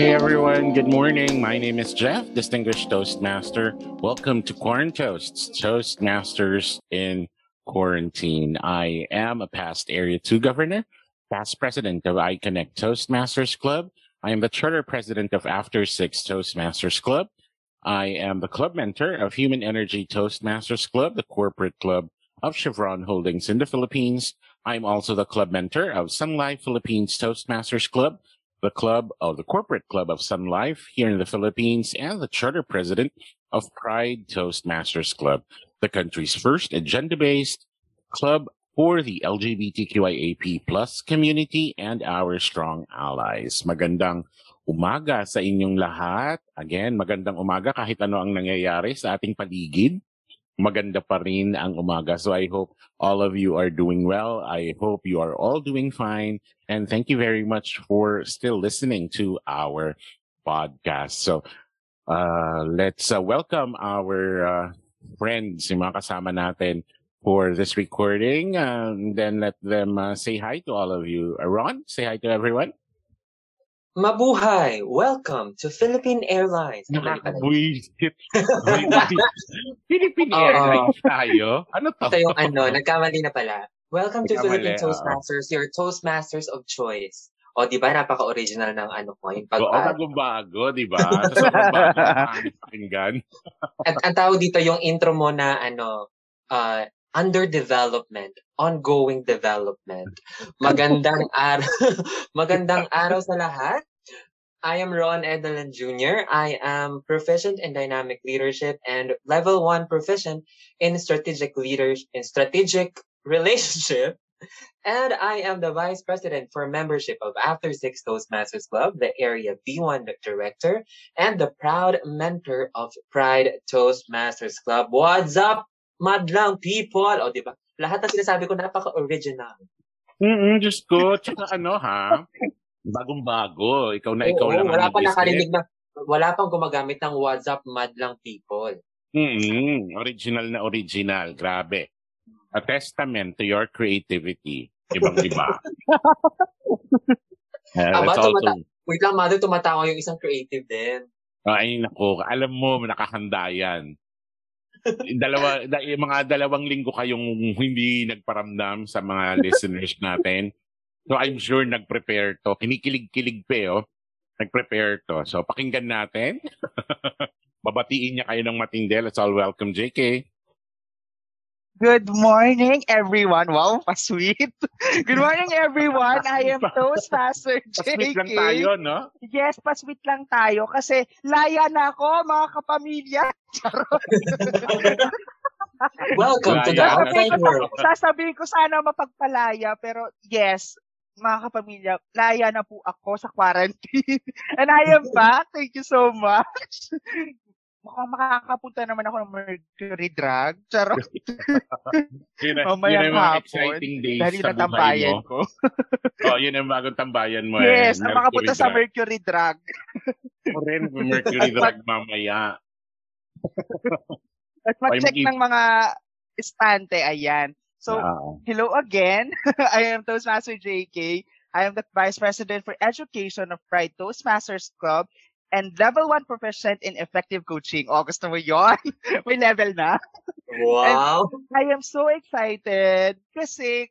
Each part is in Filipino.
Hey everyone, good morning. My name is Jeff, Distinguished Toastmaster. Welcome to Quarant Toasts, Toastmasters in Quarantine. I am a past Area 2 Governor, past President of iConnect Toastmasters Club. I am the Charter President of After Six Toastmasters Club. I am the Club Mentor of Human Energy Toastmasters Club, the corporate club of Chevron Holdings in the Philippines. I'm also the Club Mentor of Sun Life Philippines Toastmasters Club, the club of the corporate club of Sun Life here in the Philippines and the charter president of Pride Toastmasters Club, the country's first agenda-based club for the LGBTQIAP plus community and our strong allies. Magandang umaga sa inyong lahat. Again, magandang umaga kahit ano ang nangyayari sa ating paligid. Maganda pa rin ang umaga. So I hope all of you are doing well. I hope you are all doing fine. And thank you very much for still listening to our podcast. So uh, let's uh, welcome our uh, friends, yung mga kasama natin for this recording. And then let them uh, say hi to all of you. Uh, Ron, say hi to everyone. Mabuhay! Welcome to Philippine Airlines. Nakakabwisit. Philippine Airlines tayo? Ano to? Ito yung ano, nagkamali na pala. Welcome to Philippine Toastmasters, your Toastmasters of choice. O, di ba, napaka-original ng ano ko, yung pag Oo, bagong-bago, di ba? Sa bagong pakinggan. At ang tawag dito yung intro mo na ano, uh, under development, ongoing development. Magandang araw, magandang araw sa lahat. I am Ron Edelin Jr. I am proficient in dynamic leadership and level one proficient in strategic leaders in strategic relationship. And I am the vice president for membership of After Six Toastmasters Club, the area B1 director, and the proud mentor of Pride Toastmasters Club. What's up, madlang people. O, di ba? Lahat ng sinasabi ko, napaka-original. Mm-mm, just ko. Tsaka ano, ha? Bagong-bago. Ikaw na ikaw Oo, lang wala pa nakarinig na, wala pang gumagamit ng WhatsApp madlang people. Mm-hmm. Original na original. Grabe. A testament to your creativity. Ibang-iba. uh, Aba, tumata-. Wait lang, mother, tumatawa yung isang creative din. Ay, nako. Alam mo, nakahanda yan dalawa, da, mga dalawang linggo kayong hindi nagparamdam sa mga listeners natin. So I'm sure nag-prepare to. Kinikilig-kilig pa oh. Nag-prepare to. So pakinggan natin. Babatiin niya kayo ng matindi. Let's all welcome JK. Good morning, everyone. Wow, pa-sweet. Good morning, everyone. I am Toastmaster JK. Pa-sweet lang tayo, no? Yes, pa-sweet lang tayo kasi laya na ako, mga kapamilya. Welcome to the outside world. Sasabihin ko sana mapagpalaya, pero yes, mga kapamilya, laya na po ako sa quarantine. And I am back. Thank you so much mukhang makakapunta naman ako ng Mercury Drag. Charot. yun na, Mamayang yun hapon. exciting days dahil sa tambayan mo. ko. oh, yun ang bagong tambayan mo. Yes, eh. na makapunta sa Mercury Drag. o rin, Mercury Drag mamaya. At mag-check ng mga estante, ayan. So, wow. hello again. I am Toastmaster JK. I am the Vice President for Education of Pride Toastmasters Club and level 1 proficient in effective coaching. Oh, gusto mo yon? May level na. Wow. And I am so excited kasi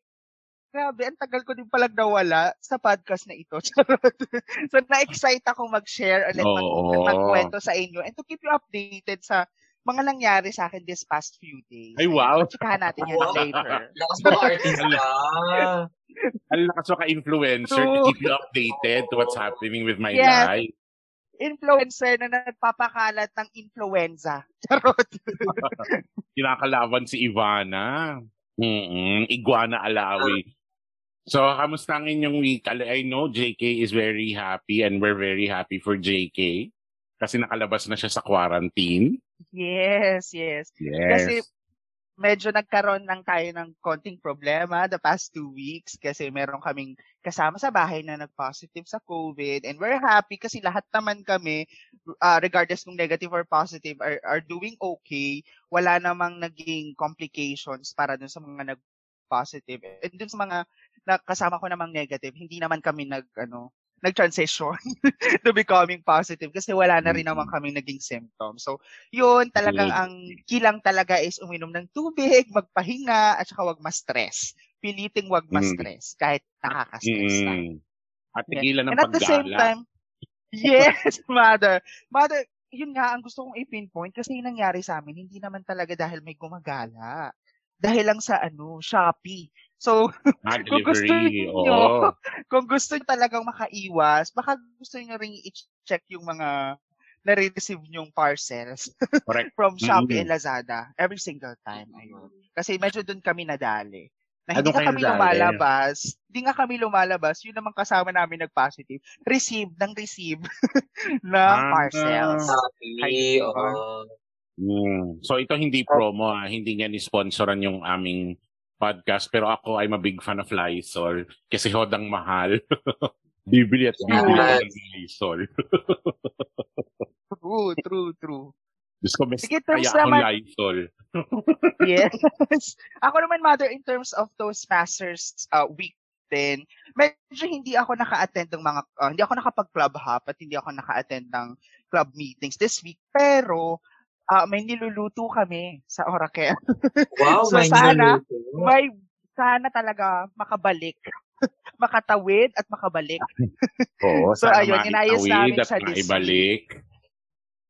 grabe, ang tagal ko din palang nawala sa podcast na ito. so, na-excite akong mag-share ulit, oh. mag- magkwento sa inyo and to keep you updated sa mga nangyari sa akin this past few days. Ay, wow. Chikahan natin yan wow. later. Lakas mo artist ka. Ang lakas mo ka-influencer to keep you updated to what's happening with my yes. life influencer na nagpapakalat ng influenza. Charot. Kinakalaban si Ivana. Mm-mm, Iguana Alawi. So, kamusta ang inyong week? I know JK is very happy and we're very happy for JK kasi nakalabas na siya sa quarantine. Yes, yes. Yes. Kasi medyo nagkaroon lang tayo ng konting problema the past two weeks kasi meron kaming kasama sa bahay na nag-positive sa COVID and we're happy kasi lahat naman kami, uh, regardless kung negative or positive, are, are doing okay. Wala namang naging complications para dun sa mga nag-positive. And dun sa mga na, kasama ko namang negative, hindi naman kami nag, ano, nag-transition to becoming positive kasi wala na rin naman kaming naging symptoms. So, yun talagang ang kilang talaga is uminom ng tubig, magpahinga, at saka wag ma-stress. Piliting wag Mm. ma-stress kahit nakaka-stress. Mm. At tigilan ng And at the same paggala. time, yes, mother. Mother, yun nga ang gusto kong i-pinpoint kasi yung nangyari sa amin, hindi naman talaga dahil may gumagala. Dahil lang sa ano, Shopee. So, Ah, kung gusto niyo, kung gusto niyo talagang makaiwas, baka gusto niyo ring i-check yung mga nare-receive nyong parcels Correct. from Shopee Mm. and Lazada every single time. Ayun. Kasi medyo doon kami nadali. Na Ano hindi nga kami nadali? lumalabas. Hindi nga kami lumalabas. Yun naman kasama namin nag-positive. Receive ng receive ng Ah. parcels. Ay, oo. Mm. So ito hindi promo, ah. hindi niya ni-sponsoran yung aming podcast. Pero ako, I'm a big fan of Lysol. Kasi hodang mahal. bibili at bibili Yes. ng Lysol. True, true, true. Diyos ko, mas Sige, kaya akong naman- Lysol. Yes. ako naman, mother, in terms of Toastmasters uh, week din, medyo hindi ako naka-attend ng mga, uh, hindi ako nakapag-club hop at hindi ako naka-attend ng club meetings this week. Pero, uh, may niluluto kami sa Oracle. Wow, So, may sana- niluluto. may sana talaga makabalik. makatawid at makabalik. Oo, So, sana ayun, inayos namin siya this maibalik.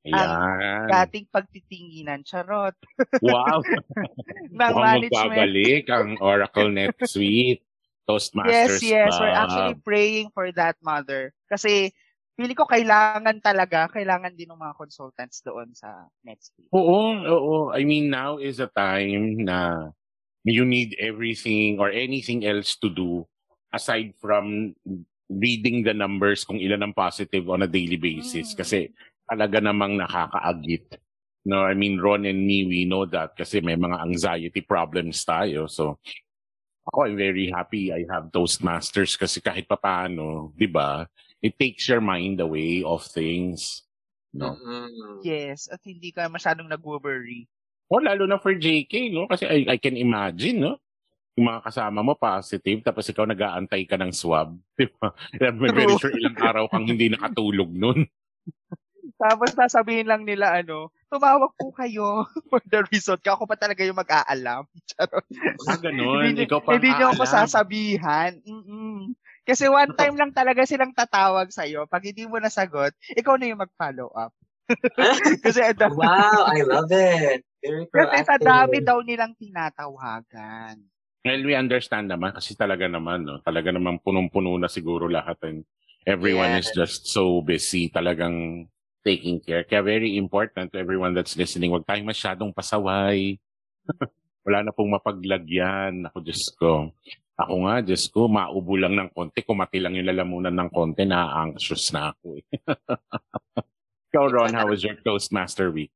Ayan. Dating pagtitinginan, charot, Wow. ng Mukhang management. magbabalik ang Oracle NetSuite. Toastmasters Yes, yes. We're Club. actually praying for that, mother. Kasi, pili ko kailangan talaga, kailangan din ng mga consultants doon sa next week. Oo, oo. I mean, now is a time na you need everything or anything else to do aside from reading the numbers kung ilan ang positive on a daily basis. Mm. Kasi talaga namang nakakaagit. No, I mean, Ron and me, we know that kasi may mga anxiety problems tayo. So, ako, I'm very happy I have Toastmasters kasi kahit papaano, di ba, it takes your mind away of things. No? Mm-mm. Yes, at hindi ka masyadong nag-worry. O lalo na for JK, no? Kasi I, I can imagine, no? Yung mga kasama mo positive, tapos ikaw nag-aantay ka ng swab. Di ba? I'm very sure ilang araw kang hindi nakatulog nun. Tapos sasabihin lang nila, ano, tumawag po kayo for the result. Ako pa talaga yung mag-aalam. Charot. Ah, ganun. hindi, ikaw pa hindi niyo ako sasabihan. Mm-mm. Kasi one time lang talaga silang tatawag sa'yo. Pag hindi mo nasagot, ikaw na yung mag-follow up. Kasi ang dami- Wow, I love it. Very Kasi sa proactive. dami daw nilang tinatawagan. Well, we understand naman kasi talaga naman, no? Talaga naman punong-puno na siguro lahat and everyone is Yes. just so busy talagang taking care. Kaya very important to everyone that's listening, huwag tayong masyadong pasaway. Wala na pong mapaglagyan. Ako, Diyos ko. Ako nga, Diyos ko, maubo lang ng konti. Kumati lang yung lalamunan ng konti, na-anxious na ako. Eh. Ikaw, Ron, how was your Toastmaster week?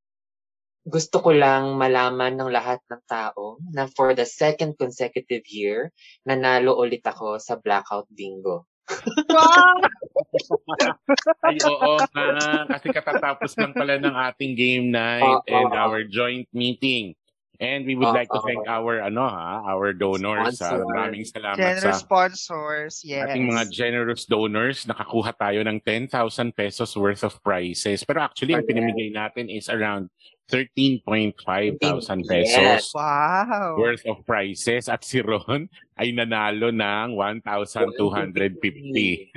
Gusto ko lang malaman ng lahat ng tao na for the second consecutive year, nanalo ulit ako sa Blackout Bingo. Wow! Ay, oo nga. Kasi katatapos lang pala ng ating game night Oo. and our joint meeting. And we would like to thank our, ano ha, our donors. Ha. Sponsors. Maraming salamat Generous sa sponsors, yes. ating mga generous donors. Nakakuha tayo ng 10,000 pesos worth of prizes. Pero actually, ang Correct. pinamigay natin is around 13.5 thousand Yes. pesos Wow. worth of prizes. At si Ron ay nanalo ng 1,250.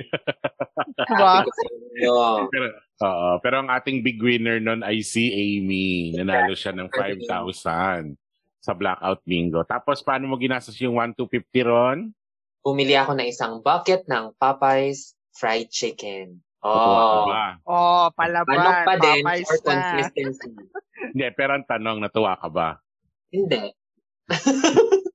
Wow. Pero, oo, pero ang ating big winner nun ay si Amy. Nanalo siya ng 5,000 sa Blackout Bingo. Tapos, paano mo ginastos yung 1,250 ron? Bumili ako ng isang bucket ng Popeyes fried chicken. Oh? Oh, palaban. Manok pa din Popeyes or na. consistency? Hindi, pero ang tanong, natuwa ka ba? Hindi.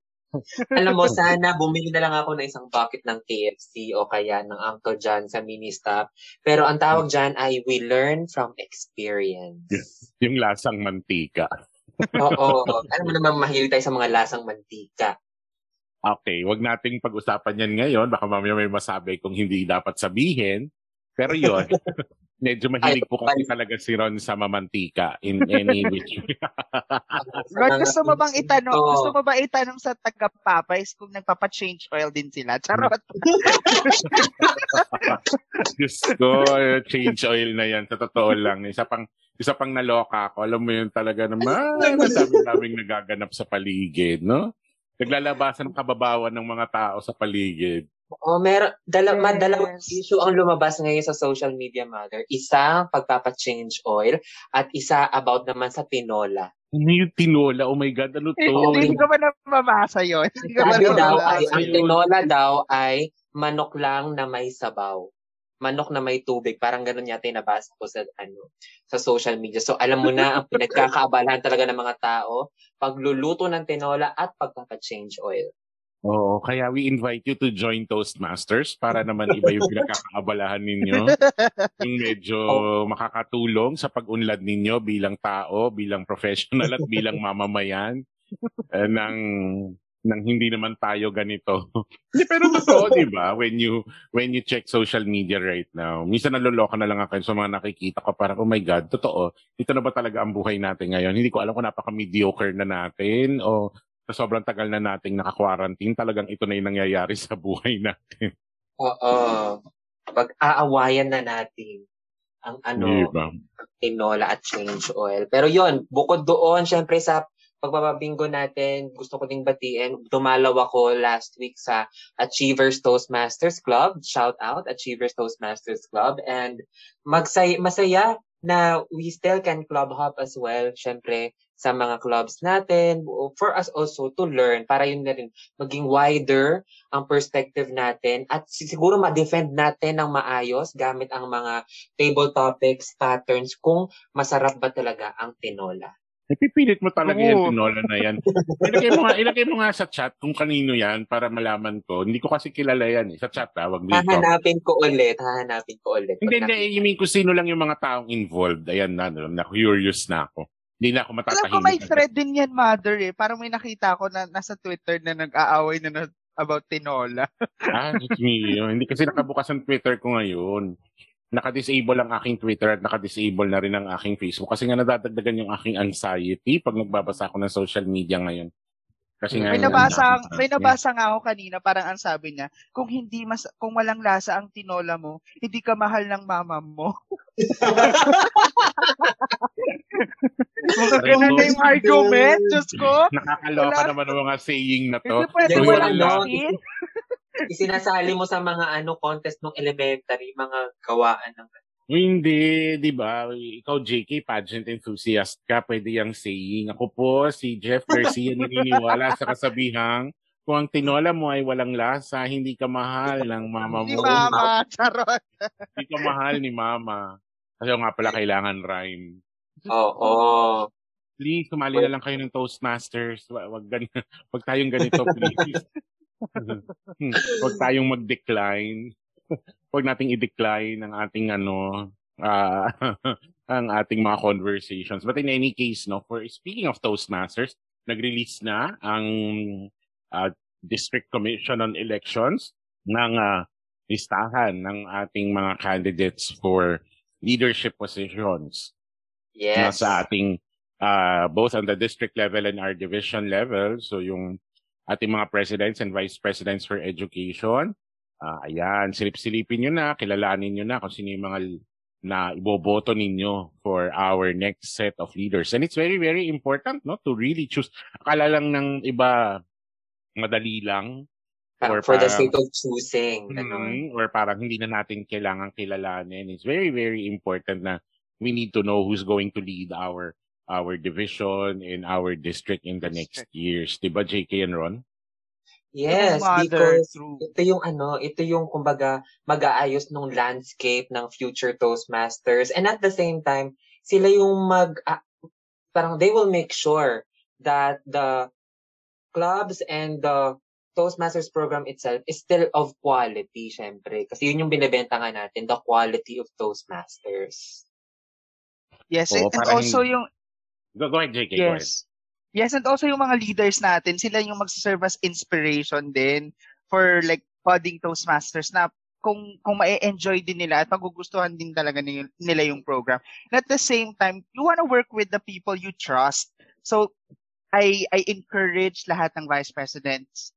Alam mo, sana bumili na lang ako ng isang bucket ng KFC o kaya ng Uncle John sa mini stop. Pero ang tawag dyan ay we learn from experience. Yung lasang mantika. Oo. Alam mo naman, mahilig tayo sa mga lasang mantika. Okay, wag nating pag-usapan yan ngayon. Baka mamaya may masabi kung hindi dapat sabihin. Pero yon Medyo mahilig po kasi talaga si Ron sa mamantika in any which way. Ron, gusto mo bang itanong, oh. gusto mo ba itanong sa taga-Papay's kung nagpapa-change oil din sila? Charot. Ko, change oil na yan. Sa totoo lang. Isa pang, isa pang naloka ako. Alam mo yun talaga naman. Naming nagaganap sa paligid, no? Naglalabasan ng kababawan ng mga tao sa paligid. Oh, meron dala, yes. dalawang issue ang lumabas ngayon sa social media mother. Isa pagpapa-change oil at isa about naman sa tinola. Ano yung tinola? Oh my God, ano to? Hindi ko ba nababasa yun? Hindi ko ba daw ay, ang tinola daw ay manok lang na may sabaw. Manok na may tubig. Parang ganun yata yung nabasa ko sa, ano, sa social media. So, alam mo na, ang pinagkakaabalahan talaga ng mga tao, pagluluto ng tinola at pagpapa-change oil. Oo, kaya we invite you to join Toastmasters para naman iba yung pinagkakaabalahan ninyo. yung medyo makakatulong sa pag-unlad ninyo bilang tao, bilang professional at bilang mamamayan uh, ng nang hindi naman tayo ganito. Hindi pero totoo, 'di ba? When you when you check social media right now, minsan naloloka na lang ako sa mga nakikita ko para oh my god, totoo. Ito na ba talaga ang buhay natin ngayon? Hindi ko alam kung napaka-mediocre na natin o sa sobrang tagal na nating naka-quarantine, talagang ito na yung nangyayari sa buhay natin. Oo. Pag-aawayan na natin ang ano, diba? tinola at change oil. Pero yon bukod doon, syempre sa pagbababinggo natin, gusto ko ding batiin, dumalaw ako last week sa Achievers Toastmasters Club. Shout out, Achievers Toastmasters Club. And magsay masaya na we still can club hop as well. Syempre, sa mga clubs natin, for us also to learn, para yun na rin, maging wider ang perspective natin at siguro ma-defend natin ng maayos gamit ang mga table topics, patterns, kung masarap ba talaga ang tinola. Napipilit mo talaga Oo. yung tinola na yan. ilagay, mo nga, ilagay mo nga sa chat kung kanino yan para malaman ko. Hindi ko kasi kilala yan eh. Sa chat ha, wag dito. Hahanapin ko ulit. Hahanapin ko ulit. Hindi, hindi. I mean, kung sino lang yung mga taong involved. Ayan na, na curious na ako. Hindi na ako matatahimik. Alam ko may thread din yan, mother eh. Parang may nakita ko na nasa Twitter na nag-aaway na, na about tinola. ah, it's me. Hindi kasi nakabukas ang Twitter ko ngayon. Naka-disable ang aking Twitter at naka-disable na rin ang aking Facebook kasi nga nadadagdagan yung aking anxiety pag nagbabasa ako ng social media ngayon. Kasi nga, may nabasa, may nabasa nga ako kanina, parang ang sabi niya, kung hindi mas kung walang lasa ang tinola mo, hindi ka mahal ng mama mo. Mga ganun na yung argument, Diyos ko. Nakakaloka Wala. naman ang mga saying na to. Hindi pwede walang Isinasali mo sa mga ano contest ng elementary, mga gawaan ng hindi, di ba? Ikaw, JK, pageant enthusiast ka, pwede yung saying. Ako po, si Jeff Garcia, naniniwala sa kasabihang, kung ang tinola mo ay walang lasa, hindi ka mahal ng mama mo. Ni mama, charot. hindi ka mahal ni mama. Kasi nga pala kailangan rhyme. Oo. Please, sumali na lang kayo ng Toastmasters. Wag, gan wag tayong ganito, please. wag tayong mag-decline. Huwag nating i-decline ang ating ano, uh, ang ating mga conversations. But in any case, no, for speaking of Toastmasters, nag-release na ang uh, District Commission on Elections ng uh, listahan ng ating mga candidates for leadership positions. Yes. Na sa ating uh, both on the district level and our division level. So yung ating mga presidents and vice presidents for education, Uh, ayan, silip-silipin nyo na, kilalanin nyo na kung sino yung mga na iboboto ninyo for our next set of leaders. And it's very, very important no to really choose. Akala lang ng iba madali lang. Or for parang, the sake of choosing. Mm, or parang hindi na natin kailangan kilalanin. It's very, very important na we need to know who's going to lead our our division in our district in the next years. Diba, JK and Ron? Yes, mother, because ito yung ano, ito yung kumbaga mag-aayos ng landscape ng future Toastmasters and at the same time, sila yung mag uh, parang they will make sure that the clubs and the Toastmasters program itself is still of quality, syempre. Kasi yun yung binebenta nga natin, the quality of Toastmasters. Yes, Oo, and also yung... Go, go ahead, JK. Yes. Go ahead. Yes, and also yung mga leaders natin, sila yung magsaserve as inspiration din for like budding Toastmasters na kung kung ma-enjoy din nila at magugustuhan din talaga nila yung program. And at the same time, you want to work with the people you trust. So I I encourage lahat ng vice presidents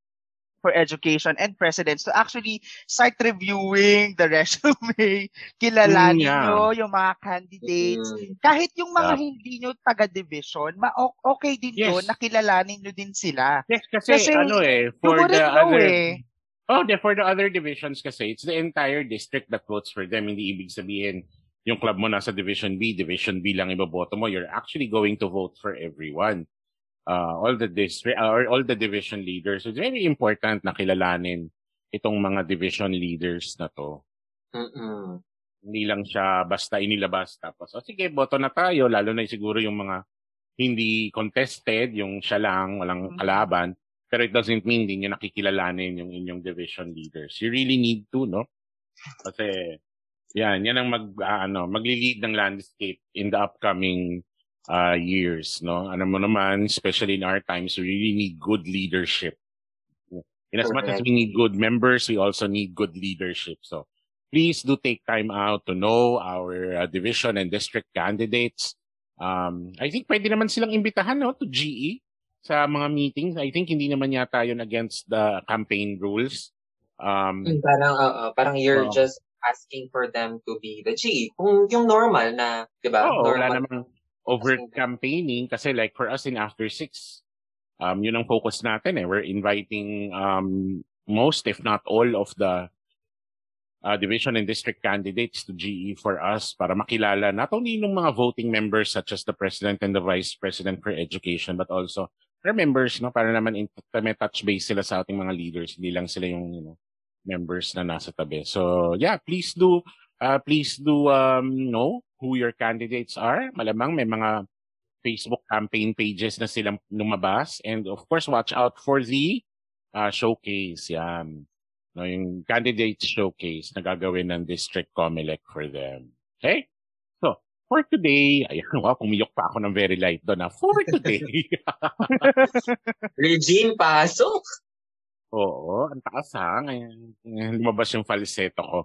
for Education and presidents to actually start reviewing the resume, kilalanin mm, yeah. nyo yung mga candidates. Mm. Kahit yung mga yeah. hindi nyo taga-division, ma- okay din yes. yun, nakilalanin nyo din sila. Yes, kasi, kasi ano eh, for the other... Eh. Oh, the, for the other divisions kasi, it's the entire district that votes for them. Hindi ibig sabihin, yung club mo nasa Division B, Division B lang iboboto mo. You're actually going to vote for everyone uh, all the district uh, or all the division leaders. So it's very important na kilalanin itong mga division leaders na to. Mm-mm. Hindi lang siya basta inilabas tapos, oh, sige, boto na tayo, lalo na siguro yung mga hindi contested, yung siya lang, walang kalaban. Pero it doesn't mean din yung nakikilalanin yung inyong division leaders. You really need to, no? Kasi, yan, yan ang mag, uh, ano, magli-lead ng landscape in the upcoming uh, years, no? Ano mo naman, especially in our times, we really need good leadership. In as much as we need good members, we also need good leadership. So please do take time out to know our uh, division and district candidates. Um, I think pwede naman silang imbitahan no, to GE sa mga meetings. I think hindi naman yata yun against the campaign rules. Um, hmm, parang, uh, parang you're uh, just asking for them to be the GE. Kung yung normal na, di ba? Oo, normal. wala namang, over campaigning kasi like for us in After Six, um, yun ang focus natin eh. We're inviting um, most, if not all, of the uh, division and district candidates to GE for us para makilala not only ng mga voting members such as the president and the vice president for education, but also their members, no, para naman in, may touch base sila sa ating mga leaders, hindi lang sila yung you know, members na nasa tabi. So yeah, please do, uh, please do um, know who your candidates are. Malamang may mga Facebook campaign pages na silang lumabas. And of course, watch out for the uh, showcase. Yan. No, yung candidates showcase na gagawin ng District Comelec for them. Okay? So, for today, ayan, wow, pumiyok pa ako ng very light doon. Na, for today. Regine, pasok! Oo, ang taas ha. Ngayon, lumabas yung falsetto ko.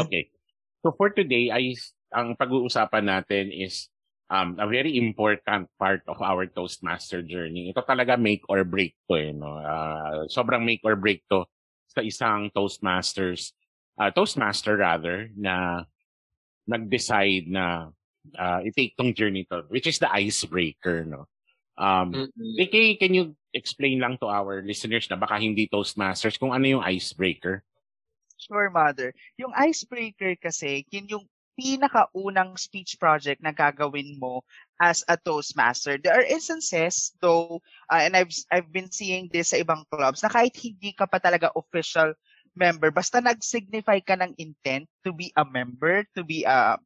Okay. So for today, I ang pag-uusapan natin is um, a very important part of our Toastmaster journey. Ito talaga make or break to eh, no? Uh, sobrang make or break to sa isang Toastmasters, uh, Toastmaster rather, na nag-decide na uh, i-take tong journey to, which is the icebreaker, no? Um, mm-hmm. can you explain lang to our listeners na baka hindi Toastmasters kung ano yung icebreaker? Sure, Mother. Yung icebreaker kasi, yun yung pinakaunang speech project na gagawin mo as a Toastmaster. There are instances though, uh, and I've, I've been seeing this sa ibang clubs, na kahit hindi ka pa talaga official member, basta nag-signify ka ng intent to be a member, to be a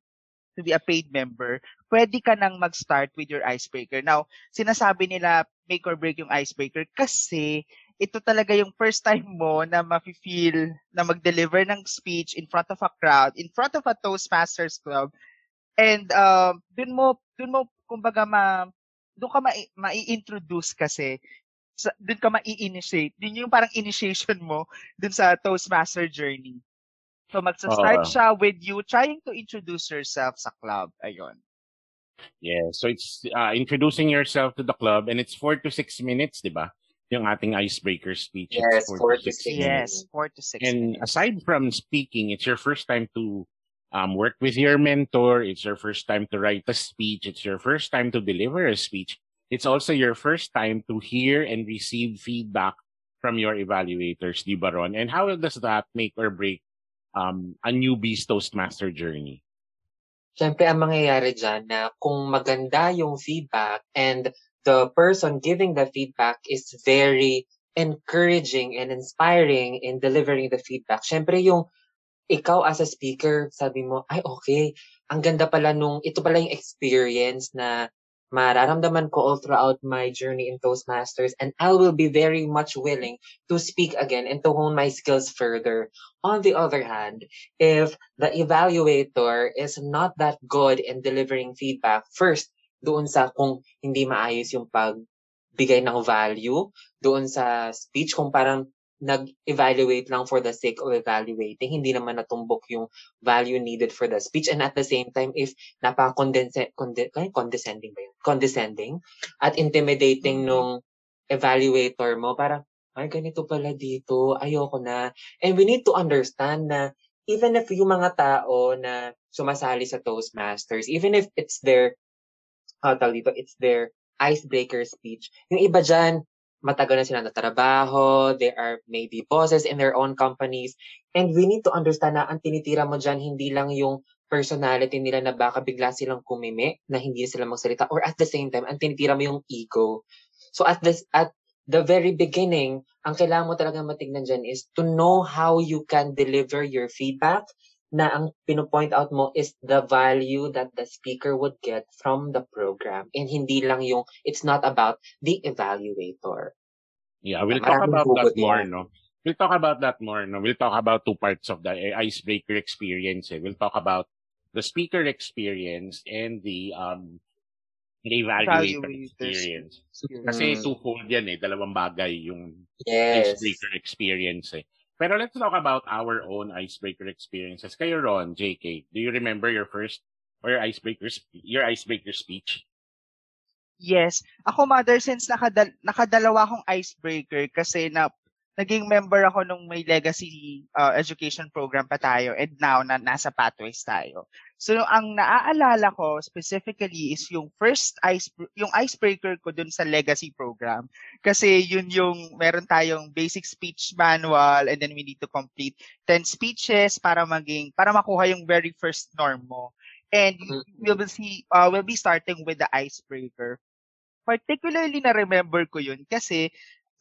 to be a paid member, pwede ka nang mag-start with your icebreaker. Now, sinasabi nila make or break yung icebreaker kasi ito talaga yung first time mo na ma-feel na mag-deliver ng speech in front of a crowd, in front of a Toastmasters Club. And uh, dun mo, dun mo, kumbaga, ma, dun ka ma- ma-introduce kasi, sa, dun ka ma-initiate. Dun yung parang initiation mo dun sa Toastmaster journey. So magsa-start uh, siya with you trying to introduce yourself sa club. Ayun. Yeah, so it's uh, introducing yourself to the club and it's 4 to 6 minutes, 'di ba? Yung ating icebreaker speech. Yes, four, four to six. six yes, four to six. And minutes. aside from speaking, it's your first time to um, work with your mentor. It's your first time to write a speech. It's your first time to deliver a speech. It's also your first time to hear and receive feedback from your evaluators, di ba Ron? And how does that make or break um, a newbie's Toastmaster journey? Siyempre, ang mangyayari dyan na kung maganda yung feedback and the person giving the feedback is very encouraging and inspiring in delivering the feedback. Siyempre yung ikaw as a speaker, sabi mo, ay okay, ang ganda pala nung, ito pala yung experience na mararamdaman ko all throughout my journey in Toastmasters and I will be very much willing to speak again and to hone my skills further. On the other hand, if the evaluator is not that good in delivering feedback, first, doon sa kung hindi maayos yung pagbigay ng value, doon sa speech kung parang nag-evaluate lang for the sake of evaluating, hindi naman natumbok yung value needed for the speech. And at the same time, if napaka-condescending condescending ba yun? Condescending at intimidating nung evaluator mo, para ay, ganito pala dito, ayoko na. And we need to understand na even if yung mga tao na sumasali sa Toastmasters, even if it's their, uh, dito, it's their icebreaker speech, yung iba dyan, matagal na sila natrabaho, they are maybe bosses in their own companies, and we need to understand na ang tinitira mo dyan, hindi lang yung personality nila na baka bigla silang kumimi, na hindi sila magsalita, or at the same time, ang tinitira mo yung ego. So at this, at the very beginning, ang kailangan mo talaga matignan dyan is to know how you can deliver your feedback, na ang pinopoint out mo is the value that the speaker would get from the program and hindi lang yung it's not about the evaluator. Yeah, we'll talk about that more, no? We'll talk about that more, no? We'll talk about two parts of the icebreaker experience. Eh. We'll talk about the speaker experience and the um the evaluator experience. Kasi mm. twofold yan eh, dalawang bagay yung yes. icebreaker experience eh. Pero let's talk about our own icebreaker experiences. Kayo, Ron, JK, do you remember your first or your icebreaker, your icebreaker speech? Yes. Ako, mother, since nakadal- nakadalawa akong icebreaker kasi na naging member ako nung may legacy uh, education program pa tayo and now na nasa pathways tayo. So ang naaalala ko specifically is yung first ice yung icebreaker ko dun sa legacy program kasi yun yung meron tayong basic speech manual and then we need to complete 10 speeches para maging para makuha yung very first norm mo. And mm-hmm. we will see uh, we'll be starting with the icebreaker. Particularly na remember ko yun kasi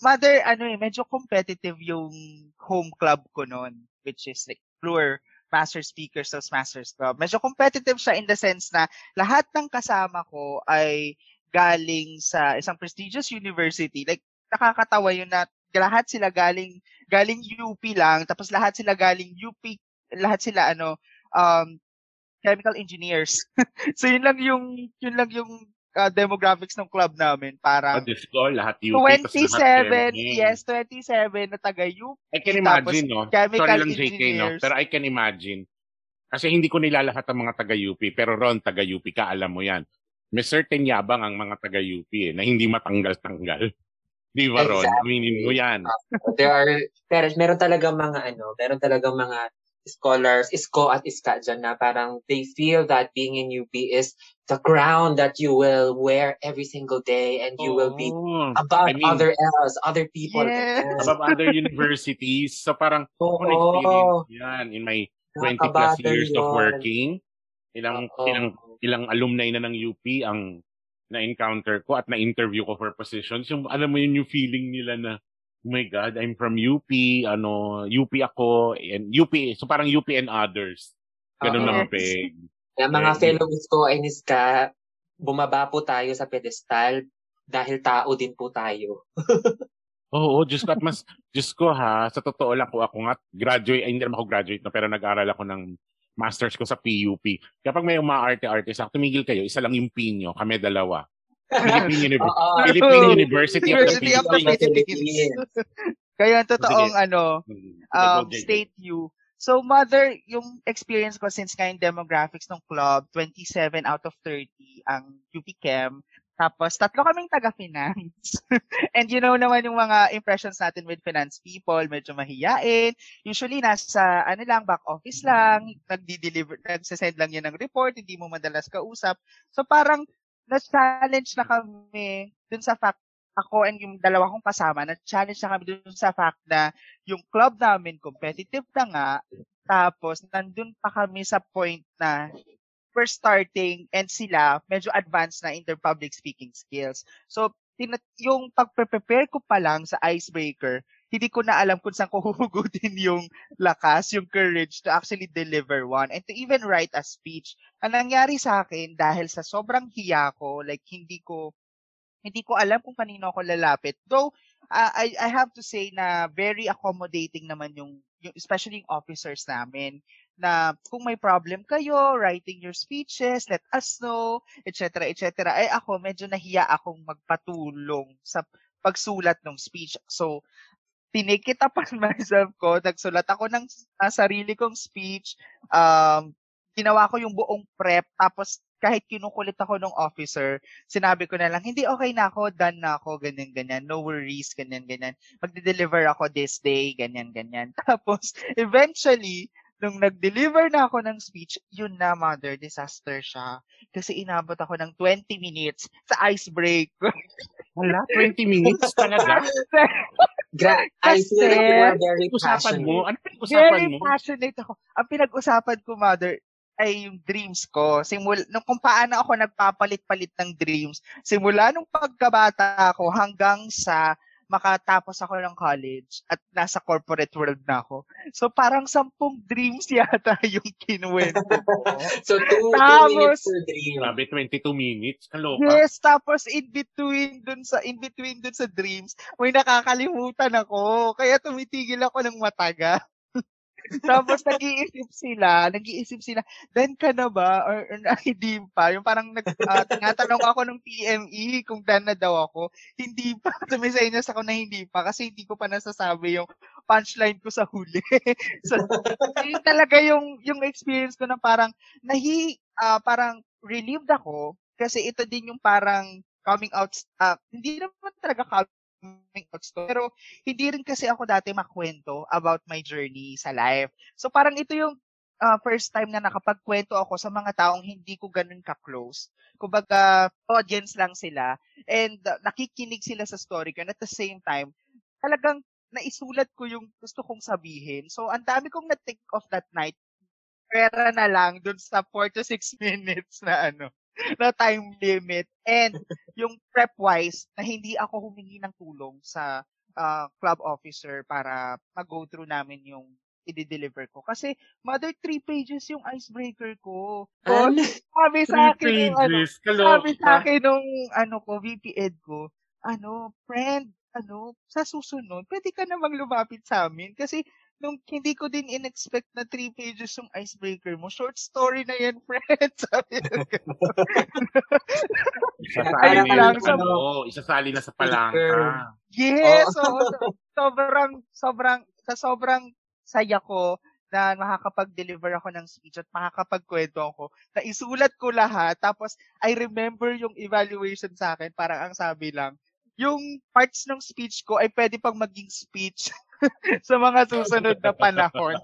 mother, ano eh, medyo competitive yung home club ko noon, which is like Fleur Master Speakers of Masters Club. Medyo competitive siya in the sense na lahat ng kasama ko ay galing sa isang prestigious university. Like, nakakatawa yun na lahat sila galing galing UP lang tapos lahat sila galing UP lahat sila ano um chemical engineers so yun lang yung yun lang yung uh, demographics ng club namin para oh, Diyos ko, lahat UP. 27, yes, 27 na taga UP. I can imagine, no? Sorry lang JK, no? Pero I can imagine. Kasi hindi ko nilalahat ang mga taga UP, pero Ron, taga UP ka, alam mo yan. May certain yabang ang mga taga UP eh, na hindi matanggal-tanggal. Di ba, Ron? Exactly. Aminin mo yan. Uh, there are, pero meron talaga mga ano, meron talaga mga scholars, isko at iska dyan na parang they feel that being in UP is the crown that you will wear every single day and you oh, will be oh, above I mean, other else, other people. Yes. Above other universities. So parang oh, experience yan in my 20 plus years yun. of working. Ilang, oh, ilang, ilang alumni na ng UP ang na-encounter ko at na-interview ko for positions. Yung, alam mo yun yung feeling nila na my God, I'm from UP, ano, UP ako, and UP, so parang UP and others. Ganun lang, Peg. Kaya mga yeah. fellows ko ay niska, bumaba po tayo sa pedestal dahil tao din po tayo. Oo, Diyos ko, at mas, Diyos ko ha, sa totoo lang ko ako nga, graduate, ay, hindi naman ako graduate, no, pero nag-aral ako ng masters ko sa PUP. Kapag may mga arte-artist, tumigil kayo, isa lang yung P nyo, kami dalawa. Philippine, Uni- uh, Philippine University, University of the Philippines. Kaya ang totoong ano, um, state you. So mother, yung experience ko since ngayon demographics ng club, 27 out of 30 ang UP Chem. Tapos, tatlo kaming taga-finance. And you know naman yung mga impressions natin with finance people, medyo mahiyain. Usually, nasa, ano lang, back office lang, nagdi-deliver, nagsasend lang yan ng report, hindi mo madalas kausap. So, parang, na-challenge na kami dun sa fact, ako and yung dalawa kong kasama, na-challenge na kami dun sa fact na yung club namin competitive na nga, tapos nandun pa kami sa point na we're starting and sila medyo advanced na in their public speaking skills. So, tina- yung pag-prepare ko pa lang sa icebreaker, hindi ko na alam kung saan ko huhugutin yung lakas, yung courage to actually deliver one and to even write a speech. Ang nangyari sa akin dahil sa sobrang hiya ko, like hindi ko hindi ko alam kung kanino ako lalapit. Though uh, I I have to say na very accommodating naman yung, yung especially yung officers namin na kung may problem kayo writing your speeches, let us know, etc. etc. Ay ako medyo nahiya akong magpatulong sa pagsulat ng speech. So tinake it upon myself ko, nagsulat ako ng uh, sarili kong speech, um, ginawa ko yung buong prep, tapos kahit kinukulit ako ng officer, sinabi ko na lang, hindi okay na ako, done na ako, ganyan, ganyan, no worries, ganyan, ganyan. Magde-deliver ako this day, ganyan, ganyan. Tapos, eventually, nung nag-deliver na ako ng speech, yun na, mother, disaster siya. Kasi inabot ako ng 20 minutes sa ice break. Wala, 20 minutes talaga? Gra- I feel like you are very Usapan passionate. mo? Ano pinag-usapan Very mo? passionate ako. Ang pinag-usapan ko, mother, ay yung dreams ko. Simula, nung kung paano ako nagpapalit-palit ng dreams. Simula nung pagkabata ako hanggang sa makatapos ako ng college at nasa corporate world na ako. So parang sampung dreams yata yung kinuwento ko. So, two, two Tapos- minutes per dream. Grabe, 22 minutes. Kaloka. Yes, tapos in between dun sa in between dun sa dreams, may nakakalimutan ako. Kaya tumitigil ako ng mataga. Tapos nag-iisip sila, nag-iisip sila, done ka na ba? Or, or hindi pa. Yung parang nag, ah, tinatanong ako ng PME kung done na daw ako. Hindi pa. Sumisenyas ako na hindi pa kasi hindi ko pa nasasabi yung punchline ko sa huli. so, yun talaga yung, yung experience ko na parang nahi, ah, parang relieved ako kasi ito din yung parang coming out, ah, hindi naman talaga coming out story, pero hindi rin kasi ako dati makwento about my journey sa life. So parang ito yung ah, first time na nakapagkwento ako sa mga taong hindi ko ganun ka-close. Kumbaga, audience lang sila and ah, nakikinig sila sa story ko and at the same time, talagang naisulat ko yung gusto kong sabihin. So, ang dami kong na-think of that night pera na lang dun sa 4 to 6 minutes na ano, na time limit. And yung prep-wise, na hindi ako humingi ng tulong sa ah, club officer para mag-go through namin yung i-deliver ko. Kasi, mother, three pages yung icebreaker ko. Ano? sabi sa akin yung ano, sabi sa akin nung ano ko, VP Ed ko, ano, friend, ano, sa susunod, pwede ka namang lumapit sa amin. Kasi, nung hindi ko din in-expect na three pages yung icebreaker mo, short story na yan, friend. Sabi. Isasali na lang sa- ano, isasali na sa palangka. yes! So, so- sobrang, sobrang, sa sobrang saya ko na makakapag-deliver ako ng speech at makakapagkwento ako, na isulat ko lahat, tapos I remember yung evaluation sa akin, parang ang sabi lang, yung parts ng speech ko ay pwede pang maging speech sa mga susunod na panahon.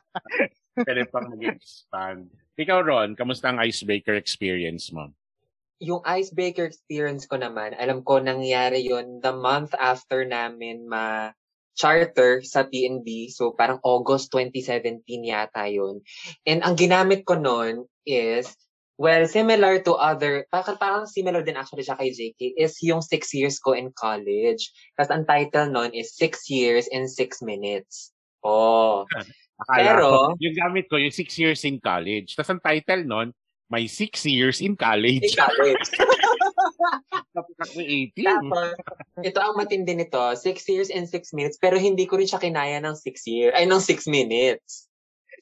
Pwede pang mag-expand. Ikaw, Ron, kamusta ang icebreaker experience mo? yung icebreaker experience ko naman, alam ko nangyari yon the month after namin ma charter sa PNB. So, parang August 2017 yata yun. And ang ginamit ko noon is, well, similar to other, parang, parang similar din actually siya kay JK, is yung six years ko in college. Kasi ang title noon is Six Years in Six Minutes. Oh. Akala Pero- ko, yung gamit ko, yung six years in college. Tapos ang title nun, may six years in In college. college. Tapos ako 18. Tapos, ito ang matindi nito, six years and six minutes, pero hindi ko rin siya kinaya ng six years, ay, ng six minutes.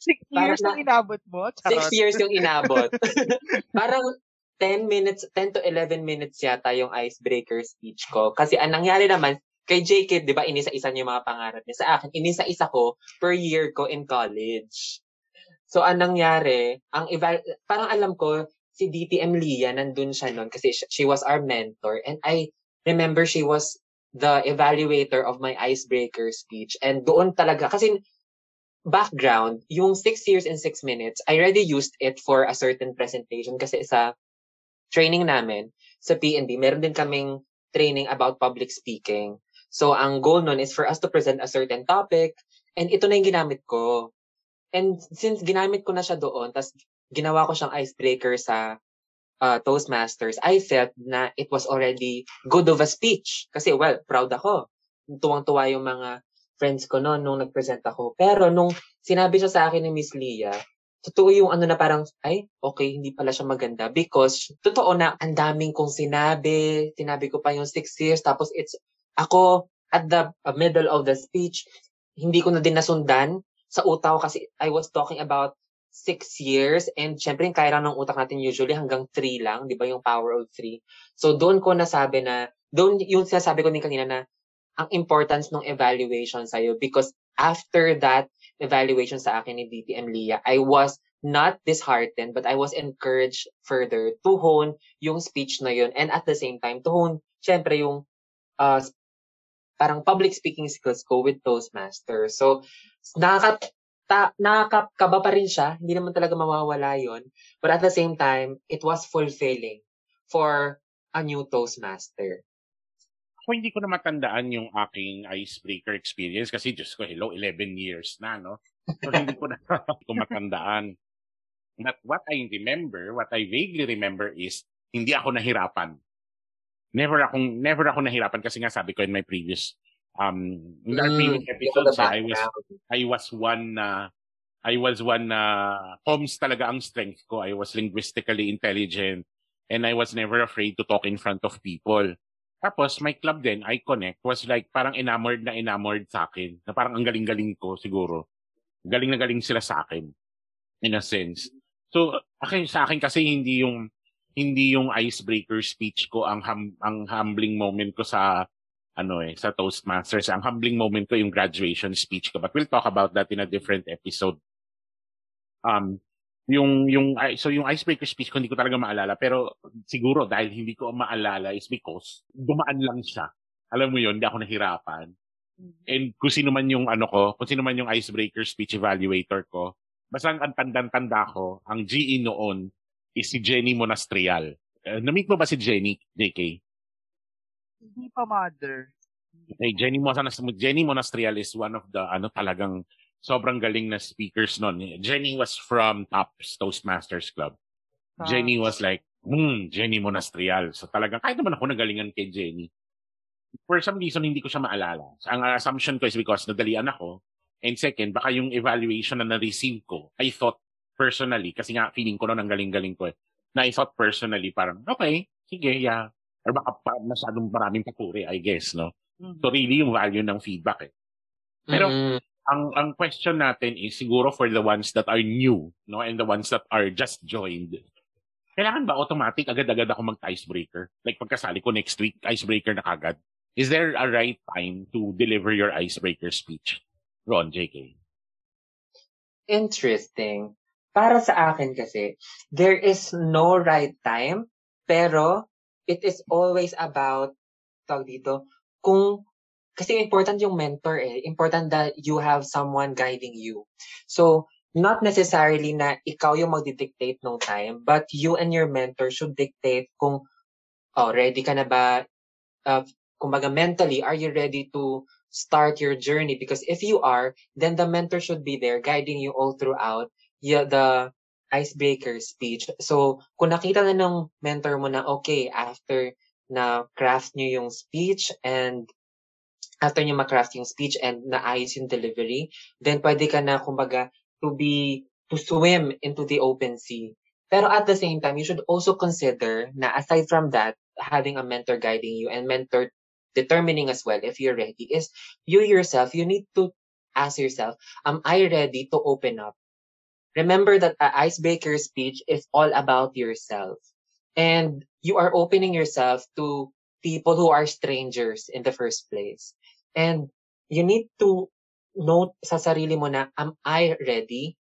Six years na- ang inabot mo? Six Charot. years yung inabot. Parang 10 minutes, 10 to 11 minutes yata yung icebreaker speech ko. Kasi ang nangyari naman, kay JK, di ba, inisa-isa niya yung mga pangarap niya. Sa akin, inisa-isa ko per year ko in college. So, ang nangyari, ang eval- parang alam ko, si DTM Lia, nandun siya nun kasi sh- she was our mentor. And I remember she was the evaluator of my icebreaker speech. And doon talaga, kasi background, yung six years and six minutes, I already used it for a certain presentation kasi sa training namin sa PND, meron din kaming training about public speaking. So, ang goal nun is for us to present a certain topic and ito na yung ginamit ko. And since ginamit ko na siya doon, tas ginawa ko siyang icebreaker sa uh, Toastmasters, I felt na it was already good of a speech. Kasi, well, proud ako. Tuwang-tuwa yung mga friends ko noon nung nag-present ako. Pero nung sinabi siya sa akin ni Miss Leah, totoo yung ano na parang, ay, okay, hindi pala siya maganda. Because, totoo na, ang daming kong sinabi. Sinabi ko pa yung six years. Tapos, it's, ako, at the uh, middle of the speech, hindi ko na din nasundan sa utak ko kasi I was talking about six years and syempre yung kaya ng utak natin usually hanggang three lang, di ba yung power of three. So doon ko nasabi na, doon yung sinasabi ko din kanina na ang importance ng evaluation sa'yo because after that evaluation sa akin ni DTM Leah, I was not disheartened but I was encouraged further to hone yung speech na yun and at the same time to hone syempre yung uh, parang public speaking skills ko with Toastmasters. So, nakaka ta, nakakaba pa rin siya. Hindi naman talaga mawawala yon But at the same time, it was fulfilling for a new Toastmaster. Ako hindi ko na matandaan yung aking icebreaker experience kasi Diyos ko, hello, 11 years na, no? So hindi ko na ko matandaan. But what I remember, what I vaguely remember is hindi ako nahirapan. Never akong never ako nahirapan kasi nga sabi ko in my previous um in our mm, previous episodes I was I was one uh, I was one uh, comms talaga ang strength ko. I was linguistically intelligent and I was never afraid to talk in front of people. Tapos, my club din, I Connect, was like parang enamored na enamored sa akin. Na parang ang galing-galing ko siguro. Galing na galing sila sa akin. In a sense. So, akin, sa akin kasi hindi yung hindi yung icebreaker speech ko ang hum, ang humbling moment ko sa ano eh, sa Toastmasters. Ang humbling moment ko yung graduation speech ko. But we'll talk about that in a different episode. Um, yung, yung, so yung icebreaker speech ko hindi ko talaga maalala. Pero siguro dahil hindi ko maalala is because dumaan lang siya. Alam mo yun, hindi ako nahirapan. Mm-hmm. And kung sino man yung ano ko, kung sino man yung icebreaker speech evaluator ko, basta ang tandang-tanda ko, ang GE noon is si Jenny Monastrial. Uh, na-meet mo ba si Jenny, JK? Hindi pa mother. Hey, Jenny Monas Jenny Monastrial is one of the ano talagang sobrang galing na speakers noon. Jenny was from Tops Toastmasters Club. Ah. Jenny was like, hmm, Jenny Monastrial. So talagang kahit naman ako nagalingan kay Jenny. For some reason, hindi ko siya maalala. So, ang assumption ko is because nadalian ako. And second, baka yung evaluation na na-receive ko, I thought personally, kasi nga feeling ko noon ang galing-galing ko eh, na I thought personally parang, okay, sige, yeah, or baka pa, masyadong maraming papuri, I guess, no? Mm-hmm. So really yung value ng feedback eh. Pero mm-hmm. Ang ang question natin is siguro for the ones that are new, no, and the ones that are just joined. Kailangan ba automatic agad-agad ako mag-icebreaker? Like pagkasali ko next week, icebreaker na kagad. Is there a right time to deliver your icebreaker speech? Ron, JK. Interesting. Para sa akin kasi, there is no right time, pero it is always about, tawag dito, kung, kasi important yung mentor eh. Important that you have someone guiding you. So, not necessarily na ikaw yung magdi-dictate ng time, but you and your mentor should dictate kung, oh, ready ka na ba, uh, kumbaga mentally, are you ready to start your journey? Because if you are, then the mentor should be there guiding you all throughout yeah, the icebreaker speech. So, kung nakita na ng mentor mo na, okay, after na craft nyo yung speech and after nyo ma-craft yung speech and naayos yung delivery, then pwede ka na, kumbaga, to be, to swim into the open sea. Pero at the same time, you should also consider na aside from that, having a mentor guiding you and mentor determining as well if you're ready is you yourself, you need to ask yourself, am I ready to open up Remember that a icebreaker speech is all about yourself. And you are opening yourself to people who are strangers in the first place. And you need to note sa sarili mo na, am I ready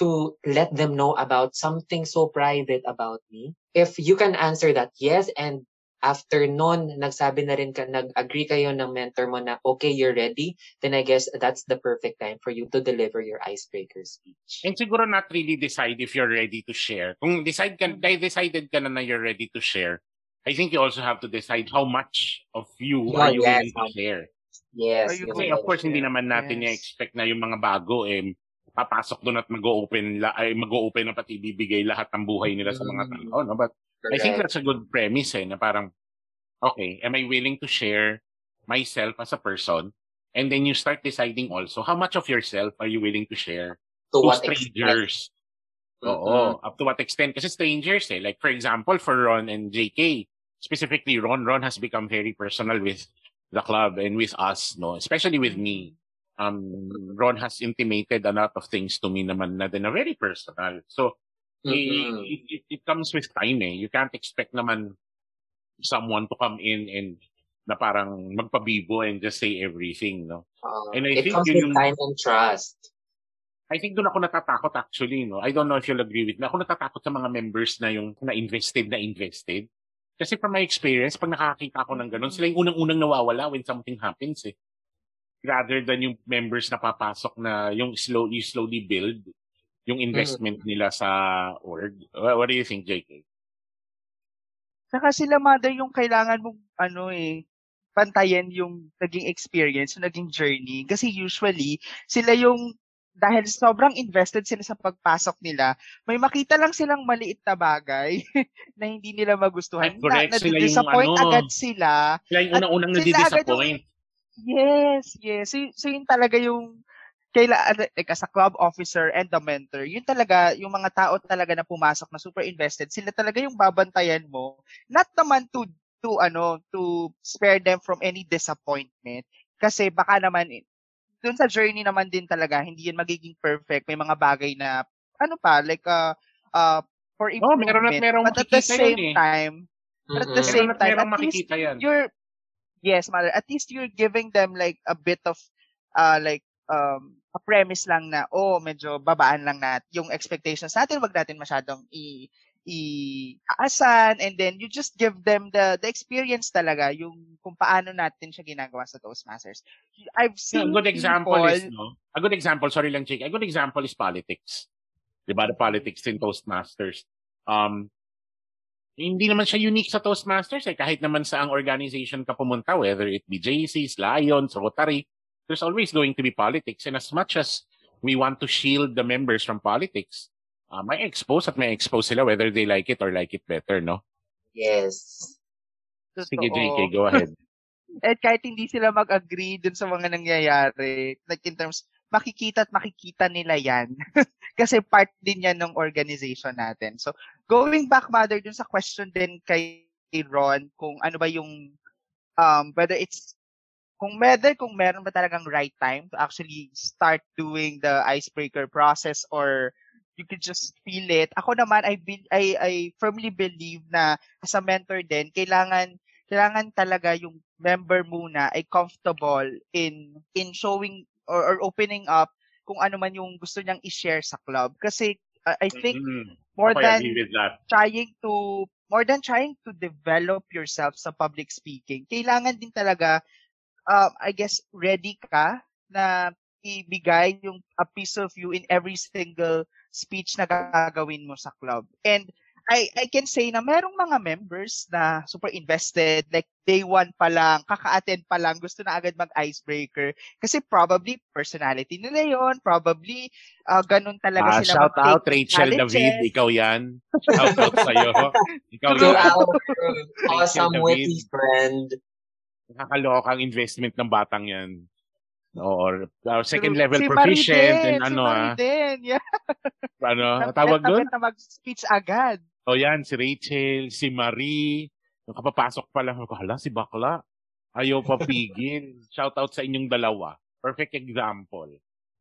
to let them know about something so private about me? If you can answer that yes and after noon, nagsabi na rin ka, nag-agree kayo ng mentor mo na, okay, you're ready, then I guess that's the perfect time for you to deliver your icebreaker speech. And siguro not really decide if you're ready to share. Kung decide ka, mm-hmm. decided ka na na you're ready to share, I think you also have to decide how much of you yeah, are you yes. willing to share. Yes. Kasi of course, hindi naman natin yes. i-expect na yung mga bago, eh, papasok doon at mag-open ay mag-open na pati bibigay lahat ng buhay nila sa mga mm-hmm. tao no but Correct. I think that's a good premise eh, na parang, okay, am I willing to share myself as a person? And then you start deciding also, how much of yourself are you willing to share to, to strangers? Mm-hmm. Oo, up to what extent? Kasi strangers eh. Like for example, for Ron and JK, specifically Ron, Ron has become very personal with the club and with us, no? Especially with me. Um, Ron has intimated a lot of things to me naman na din na very personal. So, Mm-hmm. It, it, it, comes with time eh. You can't expect naman someone to come in and na parang magpabibo and just say everything, no? Uh, And I it think comes yun with yung- time and trust. I think doon ako natatakot actually, no? I don't know if you'll agree with me. Ako natatakot sa mga members na yung na-invested na invested. Kasi from my experience, pag nakakita ako ng ganun, sila yung unang-unang nawawala when something happens eh. Rather than yung members na papasok na yung slow, you slowly build yung investment nila sa org. What, what do you think, JK? Saka sila mother yung kailangan mong ano eh pantayan yung naging experience, yung naging journey. Kasi usually, sila yung dahil sobrang invested sila sa pagpasok nila, may makita lang silang maliit na bagay na hindi nila magustuhan. Ay, correct. Na, Sila yung disappoint ano, agad sila. Sila yung unang-unang nadi-disappoint. Yes, yes. So, so yun talaga yung kaila like, as a club officer and the mentor, yun talaga, yung mga tao talaga na pumasok na super invested, sila talaga yung babantayan mo. Not naman to, to ano, to spare them from any disappointment. Kasi baka naman, dun sa journey naman din talaga, hindi yun magiging perfect. May mga bagay na, ano pa, like, uh, uh, for Oh, improvement. meron at merong but at the same eh. time, But at the same Meron time, at least yan. you're yes mother at least you're giving them like a bit of uh like um a premise lang na oh medyo babaan lang nat yung expectations natin wag natin masyadong i i-aasan and then you just give them the the experience talaga yung kung paano natin siya ginagawa sa Toastmasters. I've seen a good example people, is, no? A good example, sorry lang, Chick. A good example is politics. Di ba? The politics in Toastmasters. Um, hindi naman siya unique sa Toastmasters eh. Kahit naman sa ang organization ka pumunta, whether it be JCs, Lions, Rotary, there's always going to be politics. And as much as we want to shield the members from politics, uh, may expose at may expose sila whether they like it or like it better, no? Yes. Sige, Totoo. JK, go ahead. At kahit hindi sila mag-agree dun sa mga nangyayari, like in terms, makikita at makikita nila yan. Kasi part din yan ng organization natin. So, going back, Mother, dun sa question din kay Ron, kung ano ba yung, um, whether it's, kung whether kung meron ba talagang right time to actually start doing the icebreaker process or you could just feel it. Ako naman, I, be, I, I firmly believe na as a mentor din, kailangan kailangan talaga yung member muna ay comfortable in in showing or, or opening up kung ano man yung gusto niyang i-share sa club. Kasi uh, I think Mhm. more than trying to more than trying to develop yourself sa public speaking, kailangan din talaga um, I guess ready ka na ibigay yung a piece of you in every single speech na gagawin mo sa club. And I I can say na merong mga members na super invested, like day one pa lang, kaka-attend pa lang, gusto na agad mag-icebreaker. Kasi probably personality nila yon probably uh, ganun Ah, talaga sila shout out Rachel challenges. David, ikaw yan. Shout out sa'yo. Ikaw To yan. awesome witty friend. Nakakaloka ang investment ng batang yan. Or uh, second True. level si proficient din, and si ano Marie ah. din, yeah. Ano, tawag doon? na mag-speech agad. O yan, si Rachel, si Marie. Yung kapapasok pa lang, ako, hala, si Bakla. Ayaw papigil. Shout out sa inyong dalawa. Perfect example.